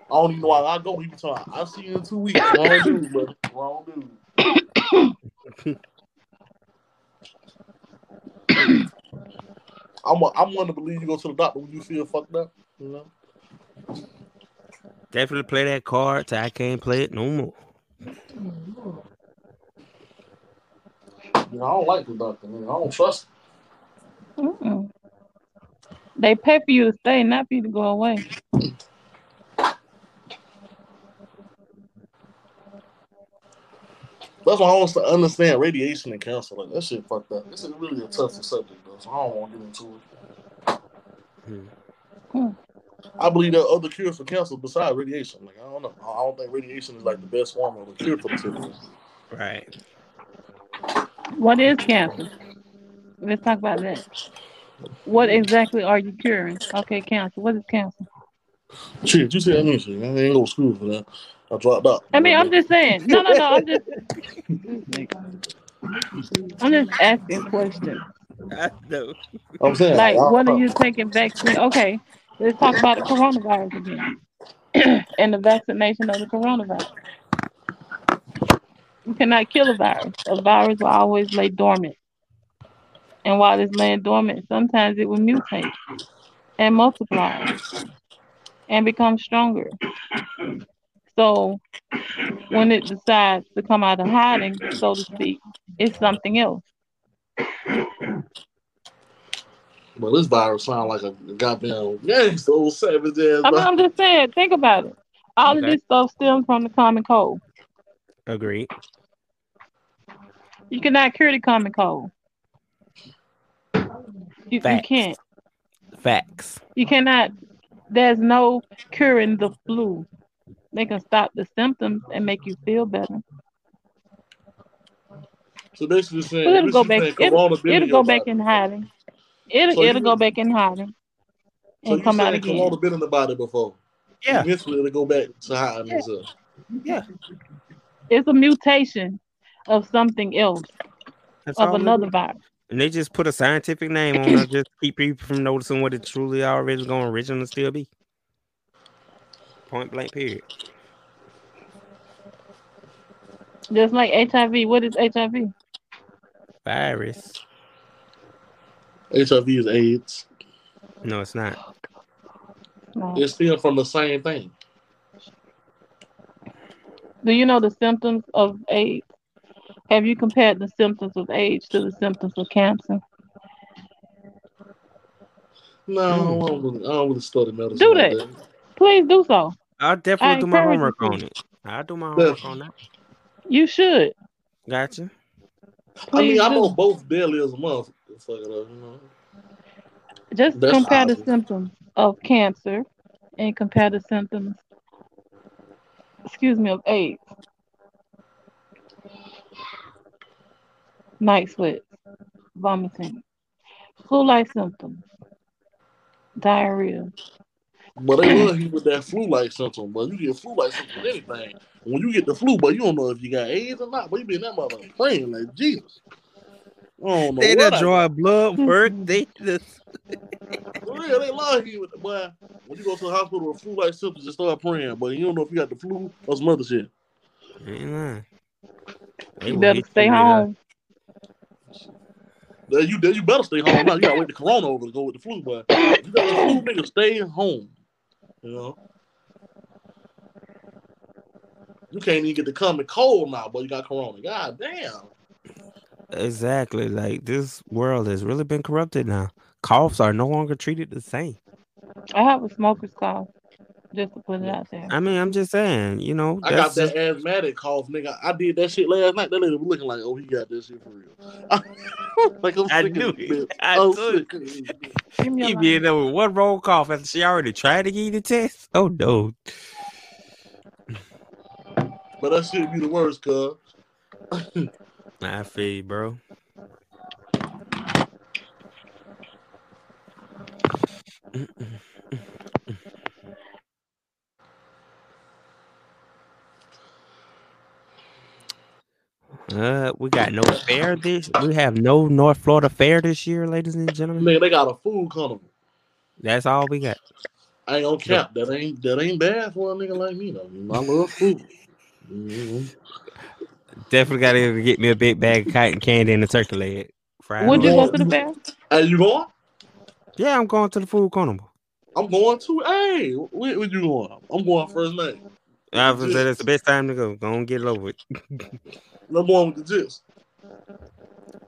I don't even know why I go. He be talking. I'll see you in two weeks. Wrong dude, brother. Wrong dude. I'm a, I'm one to believe you go to the doctor when you feel fucked up. You know. Definitely play that card till I can't play it no more. You know, I don't like the doctor. Man. I don't trust. Him. Mm-mm. They pay for you to stay, not for you to go away. That's why I don't understand radiation and cancer. Like that shit fucked up. This is really a tough subject though, so I don't want to get into it. Hmm. I believe there are other cures for cancer besides radiation. Like I don't know. I don't think radiation is like the best form of a cure for the sickness. Right. What is cancer? Let's talk about that. What exactly are you curing? Okay, cancer. What is cancer? Shit, you said me shit. I ain't go to school for that. I dropped out. I mean, I'm just saying. No, no, no. I'm just. I'm just asking questions. I know. I'm saying Like, I- what are you taking vaccine? Okay, let's talk about the coronavirus again and the vaccination of the coronavirus. You cannot kill a virus. A virus will always lay dormant. And while it's laying dormant, sometimes it will mutate and multiply and become stronger. So when it decides to come out of hiding, so to speak, it's something else. But this virus sound like a goddamn gangster old savage ass. I mean, I'm just saying, think about it. All of this stuff stems from the common cold. Agreed. You cannot cure the common cold. You, you can't. Facts. You cannot. There's no curing the flu. They can stop the symptoms and make you feel better. So basically saying, But it'll this go is back. saying It'll, it'll go back in hiding. It'll So it'll go been- back in hiding So and you come out saying again. corona been in the body before? Yeah. Eventually it'll go back to hiding Yeah. itself. Yeah. It's a mutation of something else, That's of another virus. And they just put a scientific name on it, just keep people from noticing what it truly already going to originally still be. Point blank. Period. Just like HIV. What is HIV? Virus. HIV is AIDS. No, it's not. No. It's still from the same thing. Do you know the symptoms of AIDS? Have you compared the symptoms of AIDS to the symptoms of cancer? No, I don't really, I don't really study medicine. Do like that. Please do so. I'll definitely I do my homework you on it. I'll do my homework on that. You should. Gotcha. I mean, Please I do. know both daily as a month. Fuck it up, you know. Just That's compare the symptoms of cancer and compare the symptoms, excuse me, of AIDS. night sweats, vomiting, flu-like symptoms, diarrhea. But they love you with that flu-like symptom. But you get flu-like symptoms with anything. When you get the flu, but you don't know if you got AIDS or not. But you be in that mother praying like Jesus. I don't They what done I- drawing blood work. They just For real, they love you with the boy. When you go to the hospital with flu-like symptoms, just start praying. But you don't know if you got the flu or some other shit. ain't lying. You better stay you with, home. Then you then you better stay home now. You gotta wait the corona over to go with the flu, but you got the flu, nigga, stay home. You know. You can't even get the common cold now, but you got corona. God damn. Exactly. Like this world has really been corrupted now. Coughs are no longer treated the same. I have a smoker's cough, just to put it out there. I mean, I'm just saying, you know, I got that's that asthmatic cough, nigga. I did that shit last night. That lady was looking like, oh, he got this shit for real. like I'm I sick knew of it. I I'm knew sick of this bitch. Give me he be in there with one roll cough after she already tried to give you the test. Oh no. But that shit be the worst, cuz. I feel you, bro. Uh, we got no fair this. We have no North Florida fair this year, ladies and gentlemen. Man, they got a food carnival. That's all we got. I ain't gonna cap. That ain't that ain't bad for a nigga like me though. I love food. Mhm. Definitely got to get me a big bag of cotton candy and a turkey leg. Fried. Would you on. go to the fair? Hey, you going? Yeah, I'm going to the food carnival. I'm going to. Hey, where, where you going? I'm going first night. I was gonna say that's the best time to go. Go and get it over with. I'm going with the gist.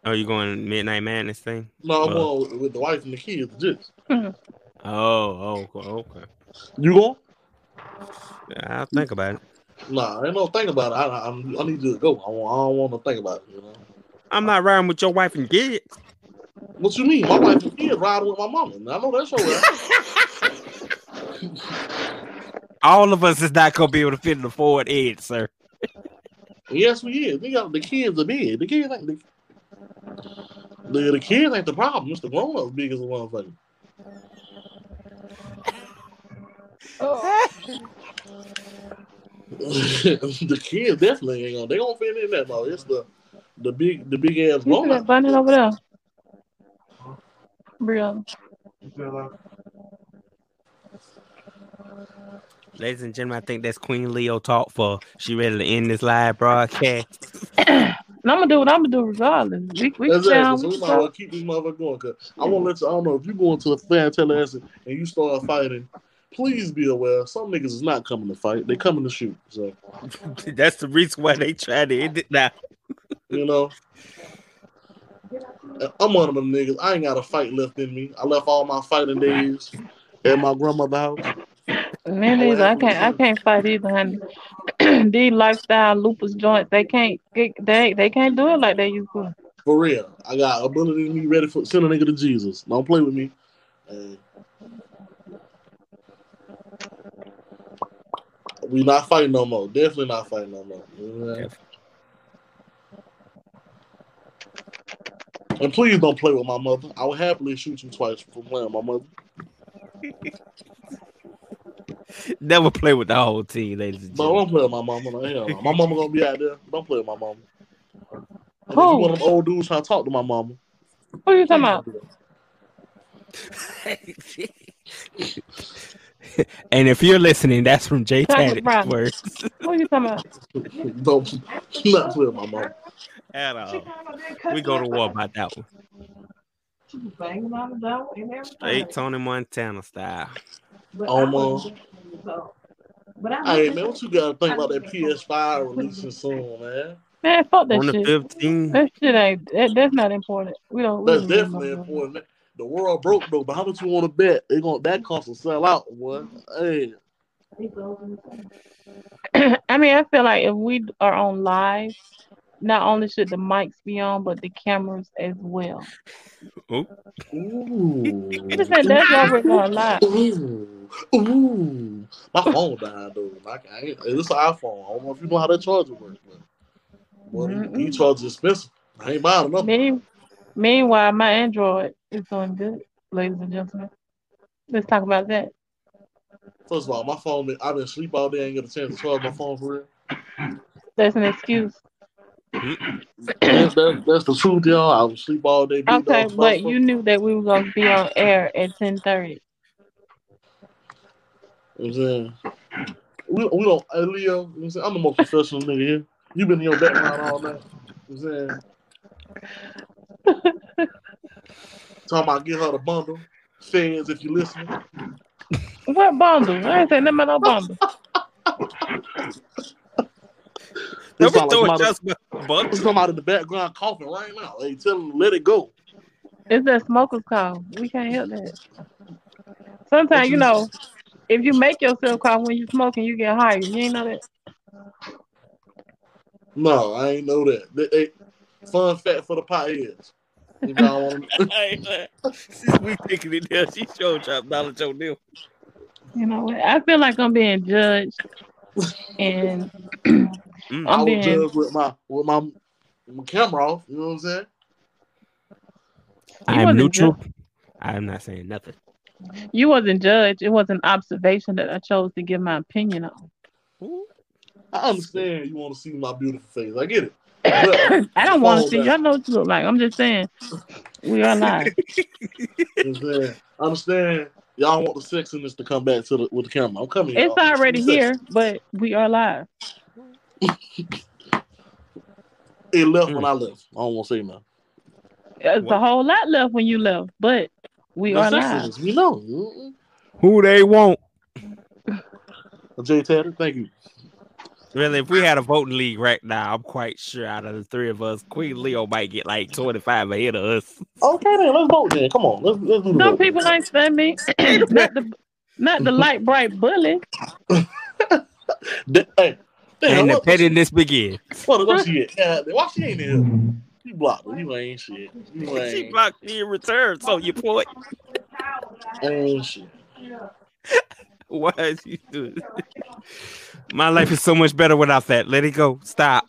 Oh, you going midnight madness thing? No, I'm Well. going with, with the wife and the kids. The gist. Oh, oh, okay, okay. You going? I'll think about it. Nah, ain't no think about it. I, I, I'm- need you to go. I, I don't want to think about it. You know. I'm not riding with your wife and kids. What you mean? My wife and kids riding with my mama. I know that's your All of us is not gonna be able to fit in the Ford edge, sir. Yes, we is. We got the kids are big. The kids ain't the, the, the kids ain't the problem. It's the grown ups big as a motherfucker. Oh. the kids definitely ain't gonna. They gonna fit in that though. It's the the big the big ass You see that bunny over there? Brianna. Ladies and gentlemen, I think that's Queen Leo talk for she ready to end this live broadcast. And I'm gonna do what I'm gonna do regardless. We we can Exactly. down, So we we might well keep this motherfucker going. Cause I want to let you. I don't know if you go into a fan tell us and you start fighting. Please be aware. Some niggas is not coming to fight. They coming to shoot. So that's the reason why they try to end it now. you know. I'm one of them niggas. I ain't got a fight left in me. I left all my fighting days at my grandmother's house. Me neither. I can't I can't fight either, honey. These lifestyle lupus joints, they can't get they they can't do it like they used to. For real. I got ability to be ready for send a nigga to Jesus. Don't play with me. And we not fighting no more. Definitely not fighting no more. You know what I mean? And please don't play with my mother. I would happily shoot you twice for playing my mother. Never play with the whole team, ladies and But gentlemen. don't play with my mama. No, hell no. My mama gonna be out there. Don't play with my mama. And if you Who? one of them old dudes trying to talk to my mama, Who are you talking about? and if you're listening, that's from Jay Chocolate Taddick's brown. words. Who you talking about? don't not with my mama. At uh, all. We go to war about that one. Straight Tony Montana style. Almost. Hey man, what you gotta think about that PS5 releasing soon, man? Man, fuck that On the shit. 15th. That shit ain't that, that's not important. We don't That's definitely important. The world broke though, but how much you want to bet? They gonna that cost will sell out, boy. Hey, I mean, I feel like if we are on live, not only should the mics be on, but the cameras as well. Ooh. ooh, Just said that's why we're going live. ooh, ooh. My phone died though. I can't, it's an iPhone. I don't know if you know how that charger works, but boy, these- these chargers expensive. I ain't buying nothing. Me, meanwhile, my Android is doing good, ladies and gentlemen. Let's talk about that. First of all, my phone, I've been asleep all day. I ain't get a chance to charge my phone for real. That's an excuse. That's, that's, that's the truth, y'all. I was asleep all day. Okay, but you knew that we were gonna be on air at ten thirty. You know what I'm saying? We, we don't, hey, Leo, you know I'm? I'm the most professional nigga here. You've been in your background all night. You know what I'm saying? Talking about get her the bundle. Fans, if you listening. What bundle? I ain't saying nothing about no bundle. There's Don't be somebody, shots about there's somebody in the background coughing right now. They tell them let it go. It's that smoker's call. We can't help that. Sometimes, you know, if you make yourself cough when you're smoking, you get higher. You ain't know that. No, I ain't know that. They, they, fun fact for the potheads. If y'all Since we taking it there, she showed drop knowledge on them. You know what? I feel like I'm being judged, and Mm. I I'm was being judged with my with my, my camera off. You know what I'm saying? I'm wasn't neutral. I'm not saying nothing. you wasn't judged. It was an observation that I chose to give my opinion on. I understand you want to see my beautiful face. I get it. But, I don't want to see. Y'all know what you look like. I'm just saying we are live. you know what I'm saying? Understand y'all want the sexiness to come back to the with the camera. I'm coming. It's y'all. already Sexy. here, but we are live. It left Mm. when I left. I don't want to say nothing. It's What? a whole lot left when you left, but we The are live. we know. Mm-mm. Who they want? Jay Tatter, thank you. Really, if we had a voting league right now, I'm quite sure out of the three of us, Queen Leo might get like 25 ahead of us. Okay, then let's vote. Then come on, let's let's do the Some vote. people ain't stand me. not the not the light bright bully. Da- hey, damn, and the what, pettiness begin. what, what she at? God, why she ain't in here? You blocked her. You ain't shit. You She blocked me in return, so you point. ain't shit. Why is you doing this? My life is so much better without that. Let it go. Stop.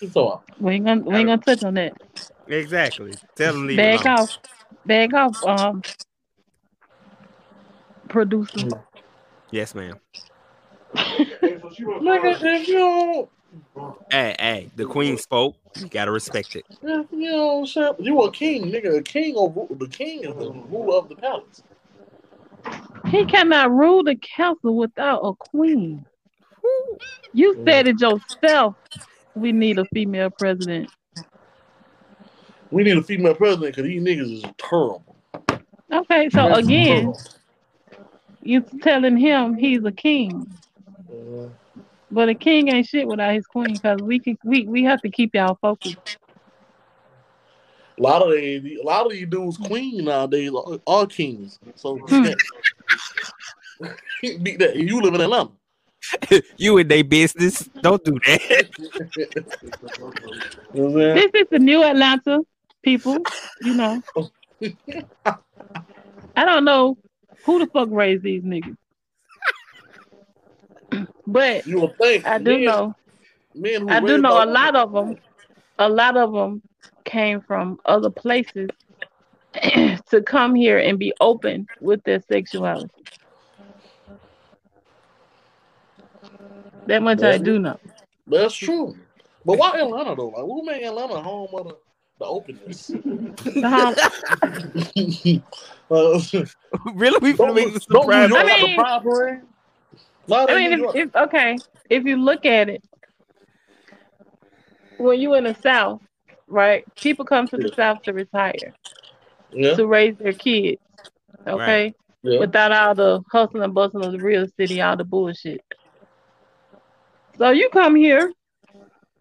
You talking We ain't gonna we ain't gonna touch on that. Exactly. Tell them leave it Back alone. off. Back off, um producer. Yes, ma'am. Nigga, if you don't, Hey, hey, the queen spoke. You gotta respect it. if you don't shut, you a king, nigga. A king of the king is the ruler of the palace. He cannot rule the council without a queen. You said it yourself. We need a female president. We need a female president because these niggas is terrible. Okay, so That's again, you telling him he's a king. Uh, But a king ain't shit without his queen because we can we, we have to keep y'all focused. A lot of they, a lot of these dudes, queen nowadays are, are kings. So Hmm. beat that. You live in Atlanta. you in their business. Don't do that. You know what I'm saying? This is the new Atlanta people, you know. I don't know who the fuck raised these niggas. But You would think. I do men, know Men who I do know a lot of them a lot of them came from other places to come here and be open with their sexuality. That much I do know. That's true. But why Atlanta though? Like, who made Atlanta home of the, the openness? The hom- uh, really? We don't finna make New- this don't New surprise. I have mean- a pride parade? Why they I mean, if, if okay, if you look at it, when you in the South, right? People come to the South to retire, yeah, to raise their kids, okay, yeah. without all the hustle and bustle of the real city, all the bullshit. So you come here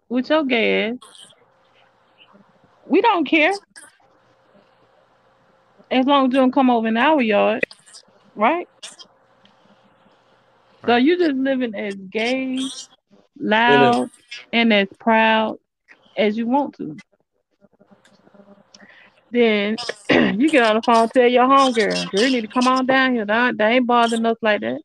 with your gas. We don't care as long as you don't come over in our yard, right? So Right. you just living as gay, loud, and as proud as you want to. Then you get on the phone, tell your homegirl, girl, you need to come on down here. They, they ain't bothering us like that.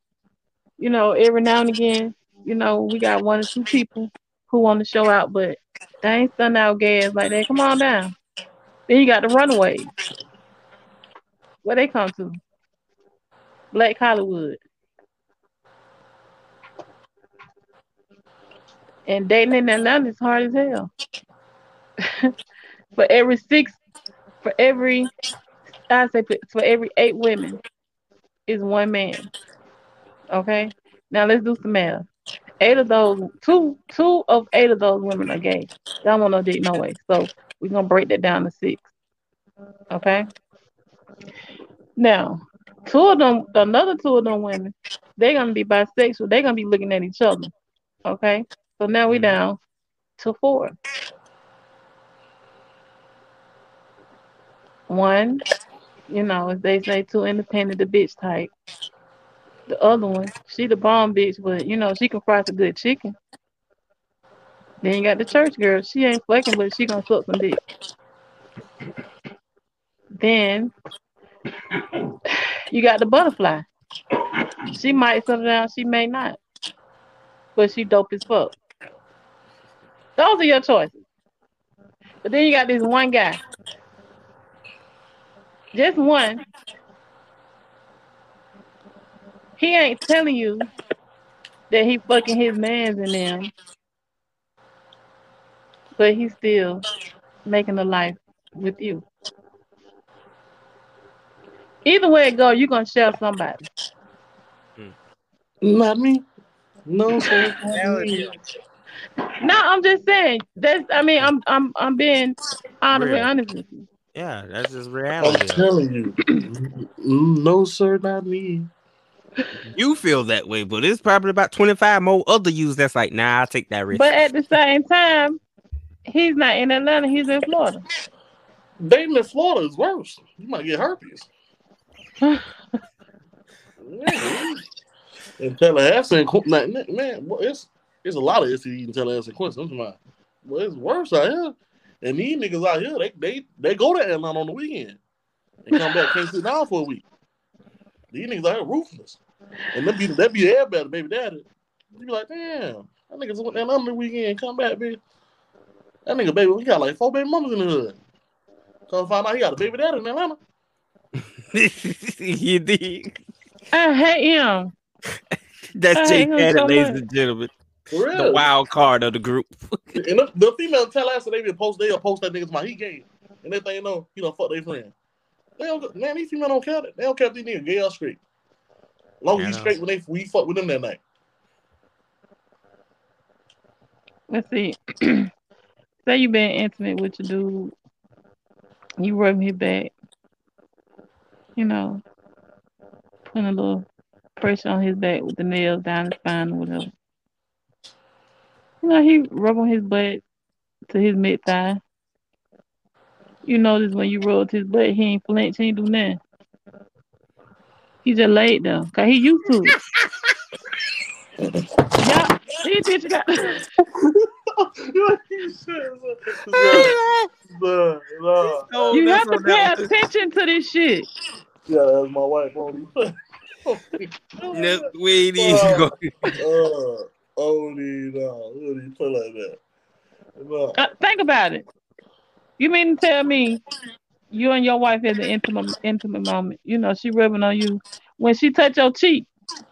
You know, every now and again, you know, we got one or two people who want to show out, but They ain't stunting out gas like that. Come on down. Then you got the runaways. Where they come to? Black Hollywood. And dating in Atlanta is hard as hell. for every six, for every, I say for, every eight women, is one man. Okay. Now let's do some math. Eight of those, two, two of eight of those women are gay. Don't want no dick no way. So we're gonna break that down to six. Okay. Now, two of them, another two of them women, they're gonna be bisexual. They're gonna be looking at each other. Okay. So now we mm-hmm. down to four. One, you know, as they say, too independent, the bitch type. The other one, she the bomb bitch, but you know, she can fry some good chicken. Then you got the church girl. She ain't fucking, but she gonna suck some dick. Then you got the butterfly. She might settle down, she may not. But she dope as fuck. Those are your choices. But then you got this one guy. Just one. He ain't telling you that he fucking his mans in them. But he's still making a life with you. Either way it go, you're gonna shell somebody. Not me. No, sir. No, I'm just saying. That's I mean, I'm I'm I'm being honest Real. honest with you. Yeah, that's just reality. I'm telling you. Mm, no, sir, not me. You feel that way, but it's probably about 25 more other yous that's like, nah, I'll take that risk. But at the same time, he's not in Atlanta, he's in Florida. Dating in Florida is worse. You might get herpes. Yeah. In Tallahassee, and Qu- man, man, boy, it's it's a lot of STDs in Tallahassee and Quincy. I'm talking about, but it's worse out here. And these niggas out here, they they they go to Atlanta on the weekend and come back, can't sit down for a week. These niggas out here ruthless, and that be that be everybody, baby daddy. You be like, damn, that niggas went down on the weekend, come back, bitch. That nigga, baby, we got like four baby mamas in the hood. Come find out he got a baby daddy in Atlanta. you did. I hate him. That's I Jake hate so ladies much. and gentlemen. For real. The wild card of the group. And the, the female tell us that they be post, they'll post that niggas my he gay. And they think, no, you know, fuck their friend. They don't, man, these female don't care. that- They don't care if these niggas gay or straight. As long as Yeah, he's straight when they we fuck with them that night. Let's see. Say you been intimate with your dude. You rub his back. You know, putting a little pressure on his back with the nails down his spine or whatever. You know, he rub on his butt to his mid thigh. You notice when you rubbed his butt, he ain't flinch, he ain't do nothing. He just laid there, cause he used to it. Yeah, these bitches got. Nah, nah. You have to pay attention to this shit. Yeah, that's my wife. Only. No, we ain't even uh, go. Uh, only no, only play like that. No. Uh, think about it. You mean to tell me you and your wife had an intimate intimate moment? You know, she rubbing on you. When she touch your cheek,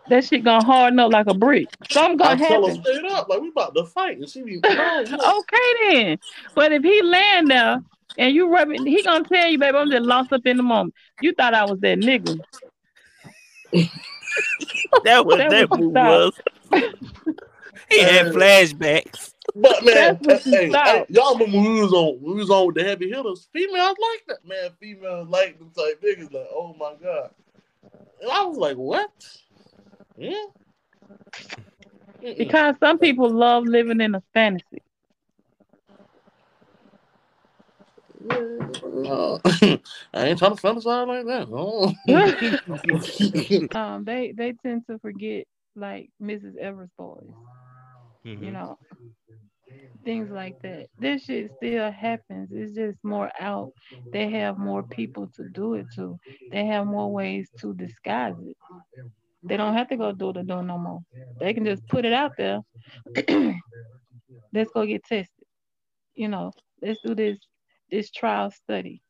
that shit gonna harden up like a brick. Something I gonna tell her happen. straight up, like we about to fight, and she be no, okay then. But if he land there and you rubbing, he gonna tell you, baby, I'm just lost up in the moment. You thought I was that nigga. That was That that was was. He had flashbacks. But man, you hey, thought. hey, y'all remember when we was on we was on with the heavy hitters? Females like that, man. Females like them type niggas. Like, oh my god. And I was like, what? Yeah. Mm-mm. Because some people love living in a fantasy. No. I ain't trying to fantasize like that. Oh. um, they they tend to forget like Mrs. Evers boys. Mm-hmm. you know, things like that. This shit still happens. It's just more out. They have more people to do it to. They have more ways to disguise it. They don't have to go door to door no more. They can just put it out there. Let's go get tested. you know, let's do this this trial study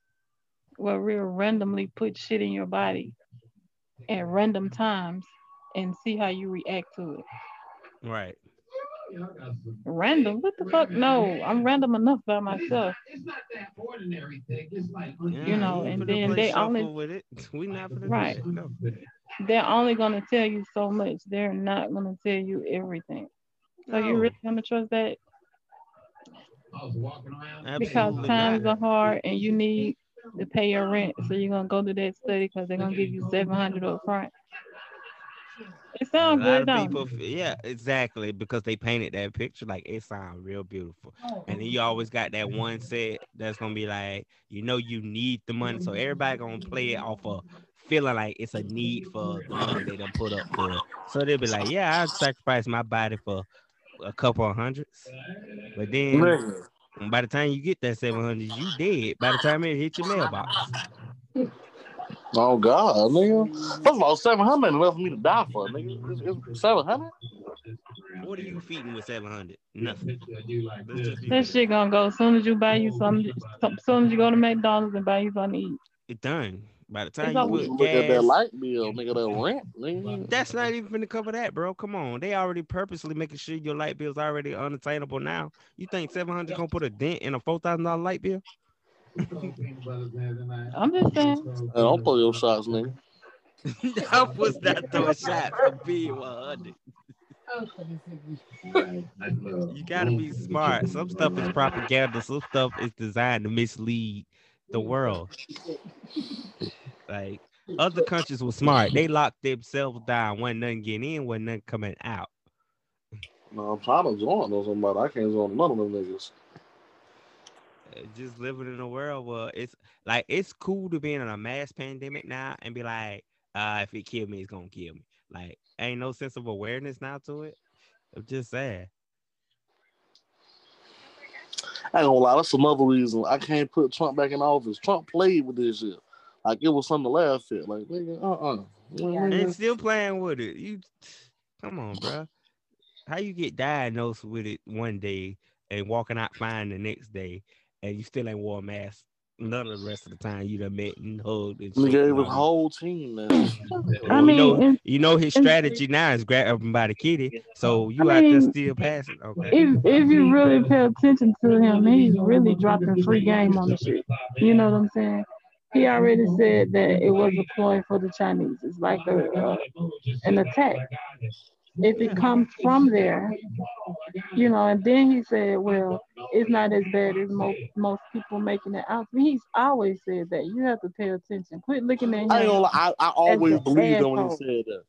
where we'll randomly put shit in your body at random times and see how you react to it. Right. Random? What the fuck? No, I'm random enough by myself. It's not, it's not that ordinary thing. It's like yeah, You know, and then they only- with it. We not finna Right. do. No. They're only gonna tell you so much. They're not gonna tell you everything. So you really gonna trust that? Because absolutely times not. are hard and you need to pay your rent. So you're gonna go to that study because they're gonna give you seven hundred up front. It sounds good, of people, yeah, exactly, because they painted that picture like it sounds real beautiful, oh, and then you always got that one set that's gonna be like, you know, you need the money, so everybody gonna play it off of feeling like it's a need for the money they done put up for. So they'll be like, yeah, I'd sacrifice my body for a couple of hundreds, but then Nigga. by the time you get that seven hundred, you dead. By the time it hit your mailbox, Oh God, nigga. First of all, seven hundred ain't enough for me to die for, nigga. It's, it's seven hundred. what are you feeding with seven hundred? Nothing. Let's just be That real. shit gonna go as soon as you buy you something. As soon as you go to McDonald's and buy you something to eat. It done. By the time you over. put Look at that gas, light bill, nigga. That rent, nigga. That's not even gonna cover that, bro. Come on, they already purposely making sure your light bill's already unattainable now. You think seven hundred gonna put a dent in a four thousand dollar light bill? I'm just saying. Hey, don't throw your shots, nigga. I was not throwing shots for being one hundred. You gotta be smart. Some stuff is propaganda. Some stuff is designed to mislead the world. Like other countries were smart. They locked themselves down. Wasn't nothing getting in. Wasn't nothing coming out. No, I'm trying to join on somebody. I can't join none of them niggas. Just living in a world where it's like it's cool to be in a mass pandemic now and be like, uh, if it kill me, it's gonna kill me. Like, ain't no sense of awareness now to it. I'm just sad. I ain't gonna lie, that's another reason I can't put Trump back in office. Trump played with this shit. Like it was something to laugh at. Like, nigga, uh-uh. And still playing with it. You come on, bro. How you get diagnosed with it one day and walking out fine the next day, and you still ain't wore a mask none of the rest of the time you done met and hugged and Nigga shook gave and his whole team man. I mean, you know, and you know his and- strategy now is grab him by the kitty. So you I out there mean, still passing. Okay. if if you really pay attention to him, he's really dropping free game on the shit. You know what I'm saying? He already said that it was a ploy for the Chinese. It's like a, uh, an attack. If it comes from there, you know, and then he said, well, it's not as bad as most most people making it out. He's always said that. You have to pay attention. Quit looking at him. I ain't gonna I, I always an believed him when he said that.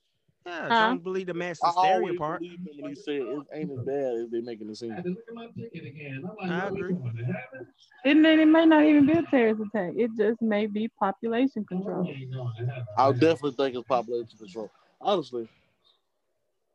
Yeah, Huh? don't believe the mass I hysteria always part. believed him when he said it ain't as bad as they making it seem. I agree. And then it may not even be a terrorist attack. It just may be population control. I definitely think it's population control. Honestly,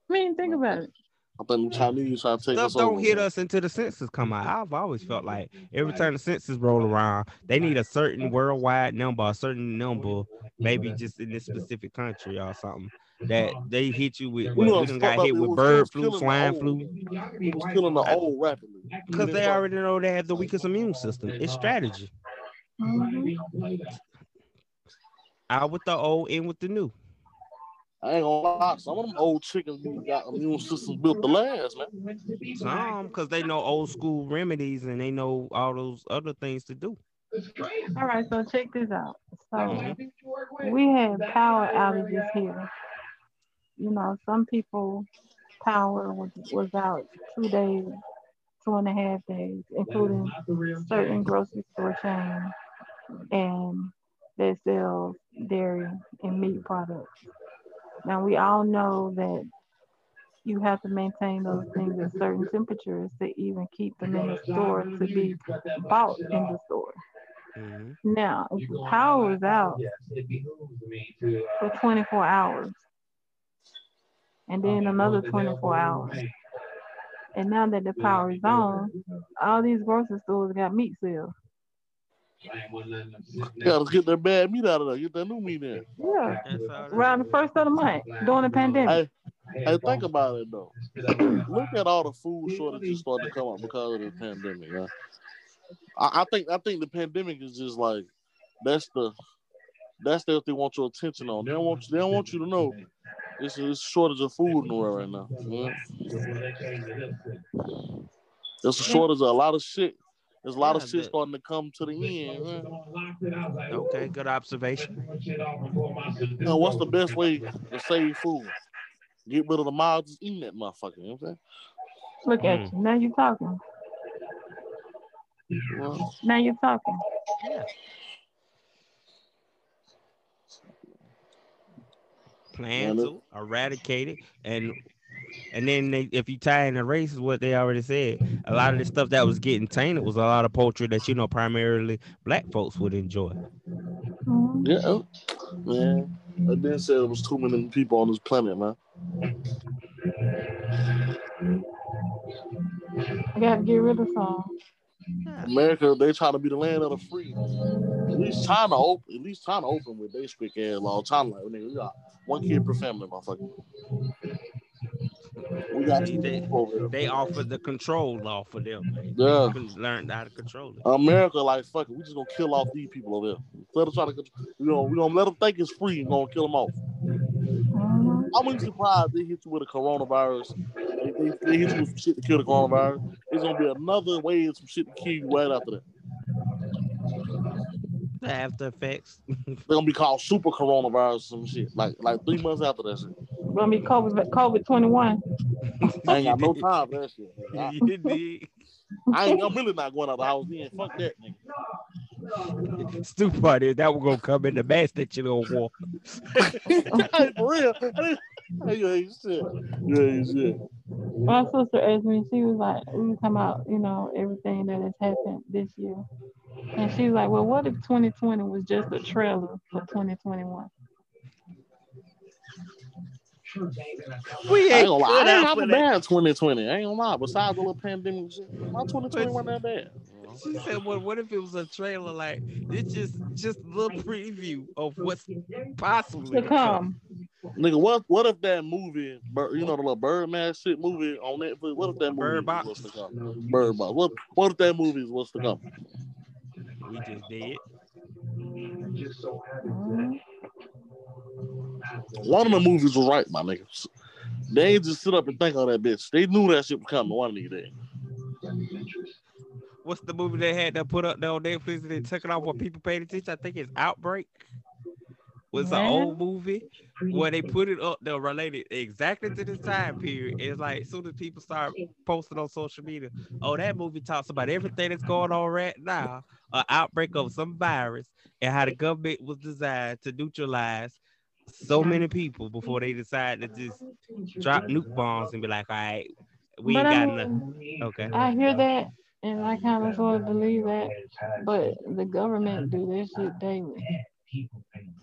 I mean, think about it. I think the Chinese trying to take Stuff us don't over. hit us until the census come out. I've always felt like every time the census roll around, they need a certain worldwide number, a certain number, maybe just in this specific country or something. That they hit you with. You Well, know, we it's done fucked got hit with bird flu, swine old. flu, It was killing the old rapidly. because they already know they have the weakest immune system. It's strategy. Mhm. Out with the old, in with the new. I ain't gonna lie, some of them old chickens got immune systems built to last, man. Some because they know old school remedies and they know all those other things to do. All right, so check this out. So Mhm. we had power outages here. You know, some people power was was out two days, two and a half days, including certain grocery store chains and they sell dairy and meat products. Now we all know that you have to maintain those things at certain temperatures to even keep them in the store to be bought in the store. Mhm. Now, if the power is out for 24 hours, and then another 24 hours, and now that the power is on, all these grocery stores got meat sales. Gotta get that bad meat out of there. Get that new meat in. Yeah. That's all that Around the first of the month during the pandemic. Hey, hey, think about it though. Look at all the food shortages starting to come up because of the pandemic. Man. I, I think I think the pandemic is just like that's the that's the what they want your attention on. They don't want you, they don't want you to know it's a shortage of food in the world right now. man. There's a shortage of a lot of shit. There's a lot of shit that- starting to come to the end. man. Okay, good observation. Now, what's the best way to save food? Get rid of the miles, just eating that motherfucker. You know what I'm saying? Look at Mm. you. Now you're talking. Well, Now you're talking. Plan Yeah, to look- eradicate it, and and then they, if you tie in the race, is what they already said, a lot of the stuff that was getting tainted was a lot of poultry that you know primarily black folks would enjoy. Yeah, man. I didn't say there was too many people on this planet, man. I gotta get rid of some. America, they trying to be the land of the free. At least China open. At least China open with they speak ass law. China like nigga, we got one kid per family, motherfucker. We got two They- people over. They offered the control law for them. Man. Yeah. They couldn't learn how to control it. America, like fuck it, we just gonna kill off these people over there. Let of try to, control- we gonna we gonna let them think it's free and gonna kill them off. Mhm. I'm really surprised they hit you with a coronavirus. They, they, they hit you with some shit to kill the coronavirus. It's gonna be another way of some shit to kill you right after that. The after effects. They're gonna be called super coronavirus or some shit. Like like three months after that shit. Gonna be COVID COVID twenty one. I ain't got no time for that shit. I, you did. I ain't I'm really not going out the house then. Fuck that nigga. Stupid part is that we're gonna come in the mask that you don't want. hey, for real. Hey, you ain't shit. You ain't shit. My sister asked me, she was like, we was talking about, you know, everything that has happened this year. And she's like, Well, what if 2020 was just a trailer for 2021? We I ain't ain't gonna lie. good I ain't out have a bad 2020. I ain't gonna lie. Besides the little pandemic shit, my 2020 wasn't that bad. She said, "Well, what if it was a trailer? Like it's just just a little preview of what's possibly To come. Nigga, what what if that movie, you know the little Birdman shit movie on Netflix? What if that movie Bird Box? was to come? Bird Box. What what if that movie is what's to come? We just did. Mhm. One of the movies was right, my niggas. They ain't just sit up and think of that bitch. They knew that shit was coming one of these days. What's the movie they had that put up there on Netflix and they took it off when people paid attention? I think it's Outbreak. Was an old movie where they put it up there related exactly to this time period. It's like as soon as people start posting on social media, oh, that movie talks about everything that's going on right now, an outbreak of some virus, and how the government was designed to neutralize so many people before they decide to just drop nuke bombs and be like, all right, we But ain't I got mean, nothing. Okay. I hear that and I kind of sort of believe that, but the government do that shit daily.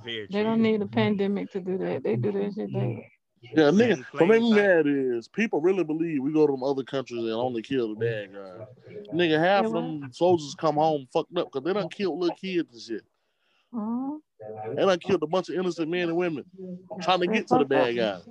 They don't need a pandemic to do that. They do that shit daily. Yeah, nigga. And What make me plain sight. mad is people really believe we go to them other countries and only kill the bad guys. Nigga, half of them soldiers come home fucked up because they don't kill little kids and shit. Mhm. They done killed a bunch of innocent men and women trying to get to the bad guys.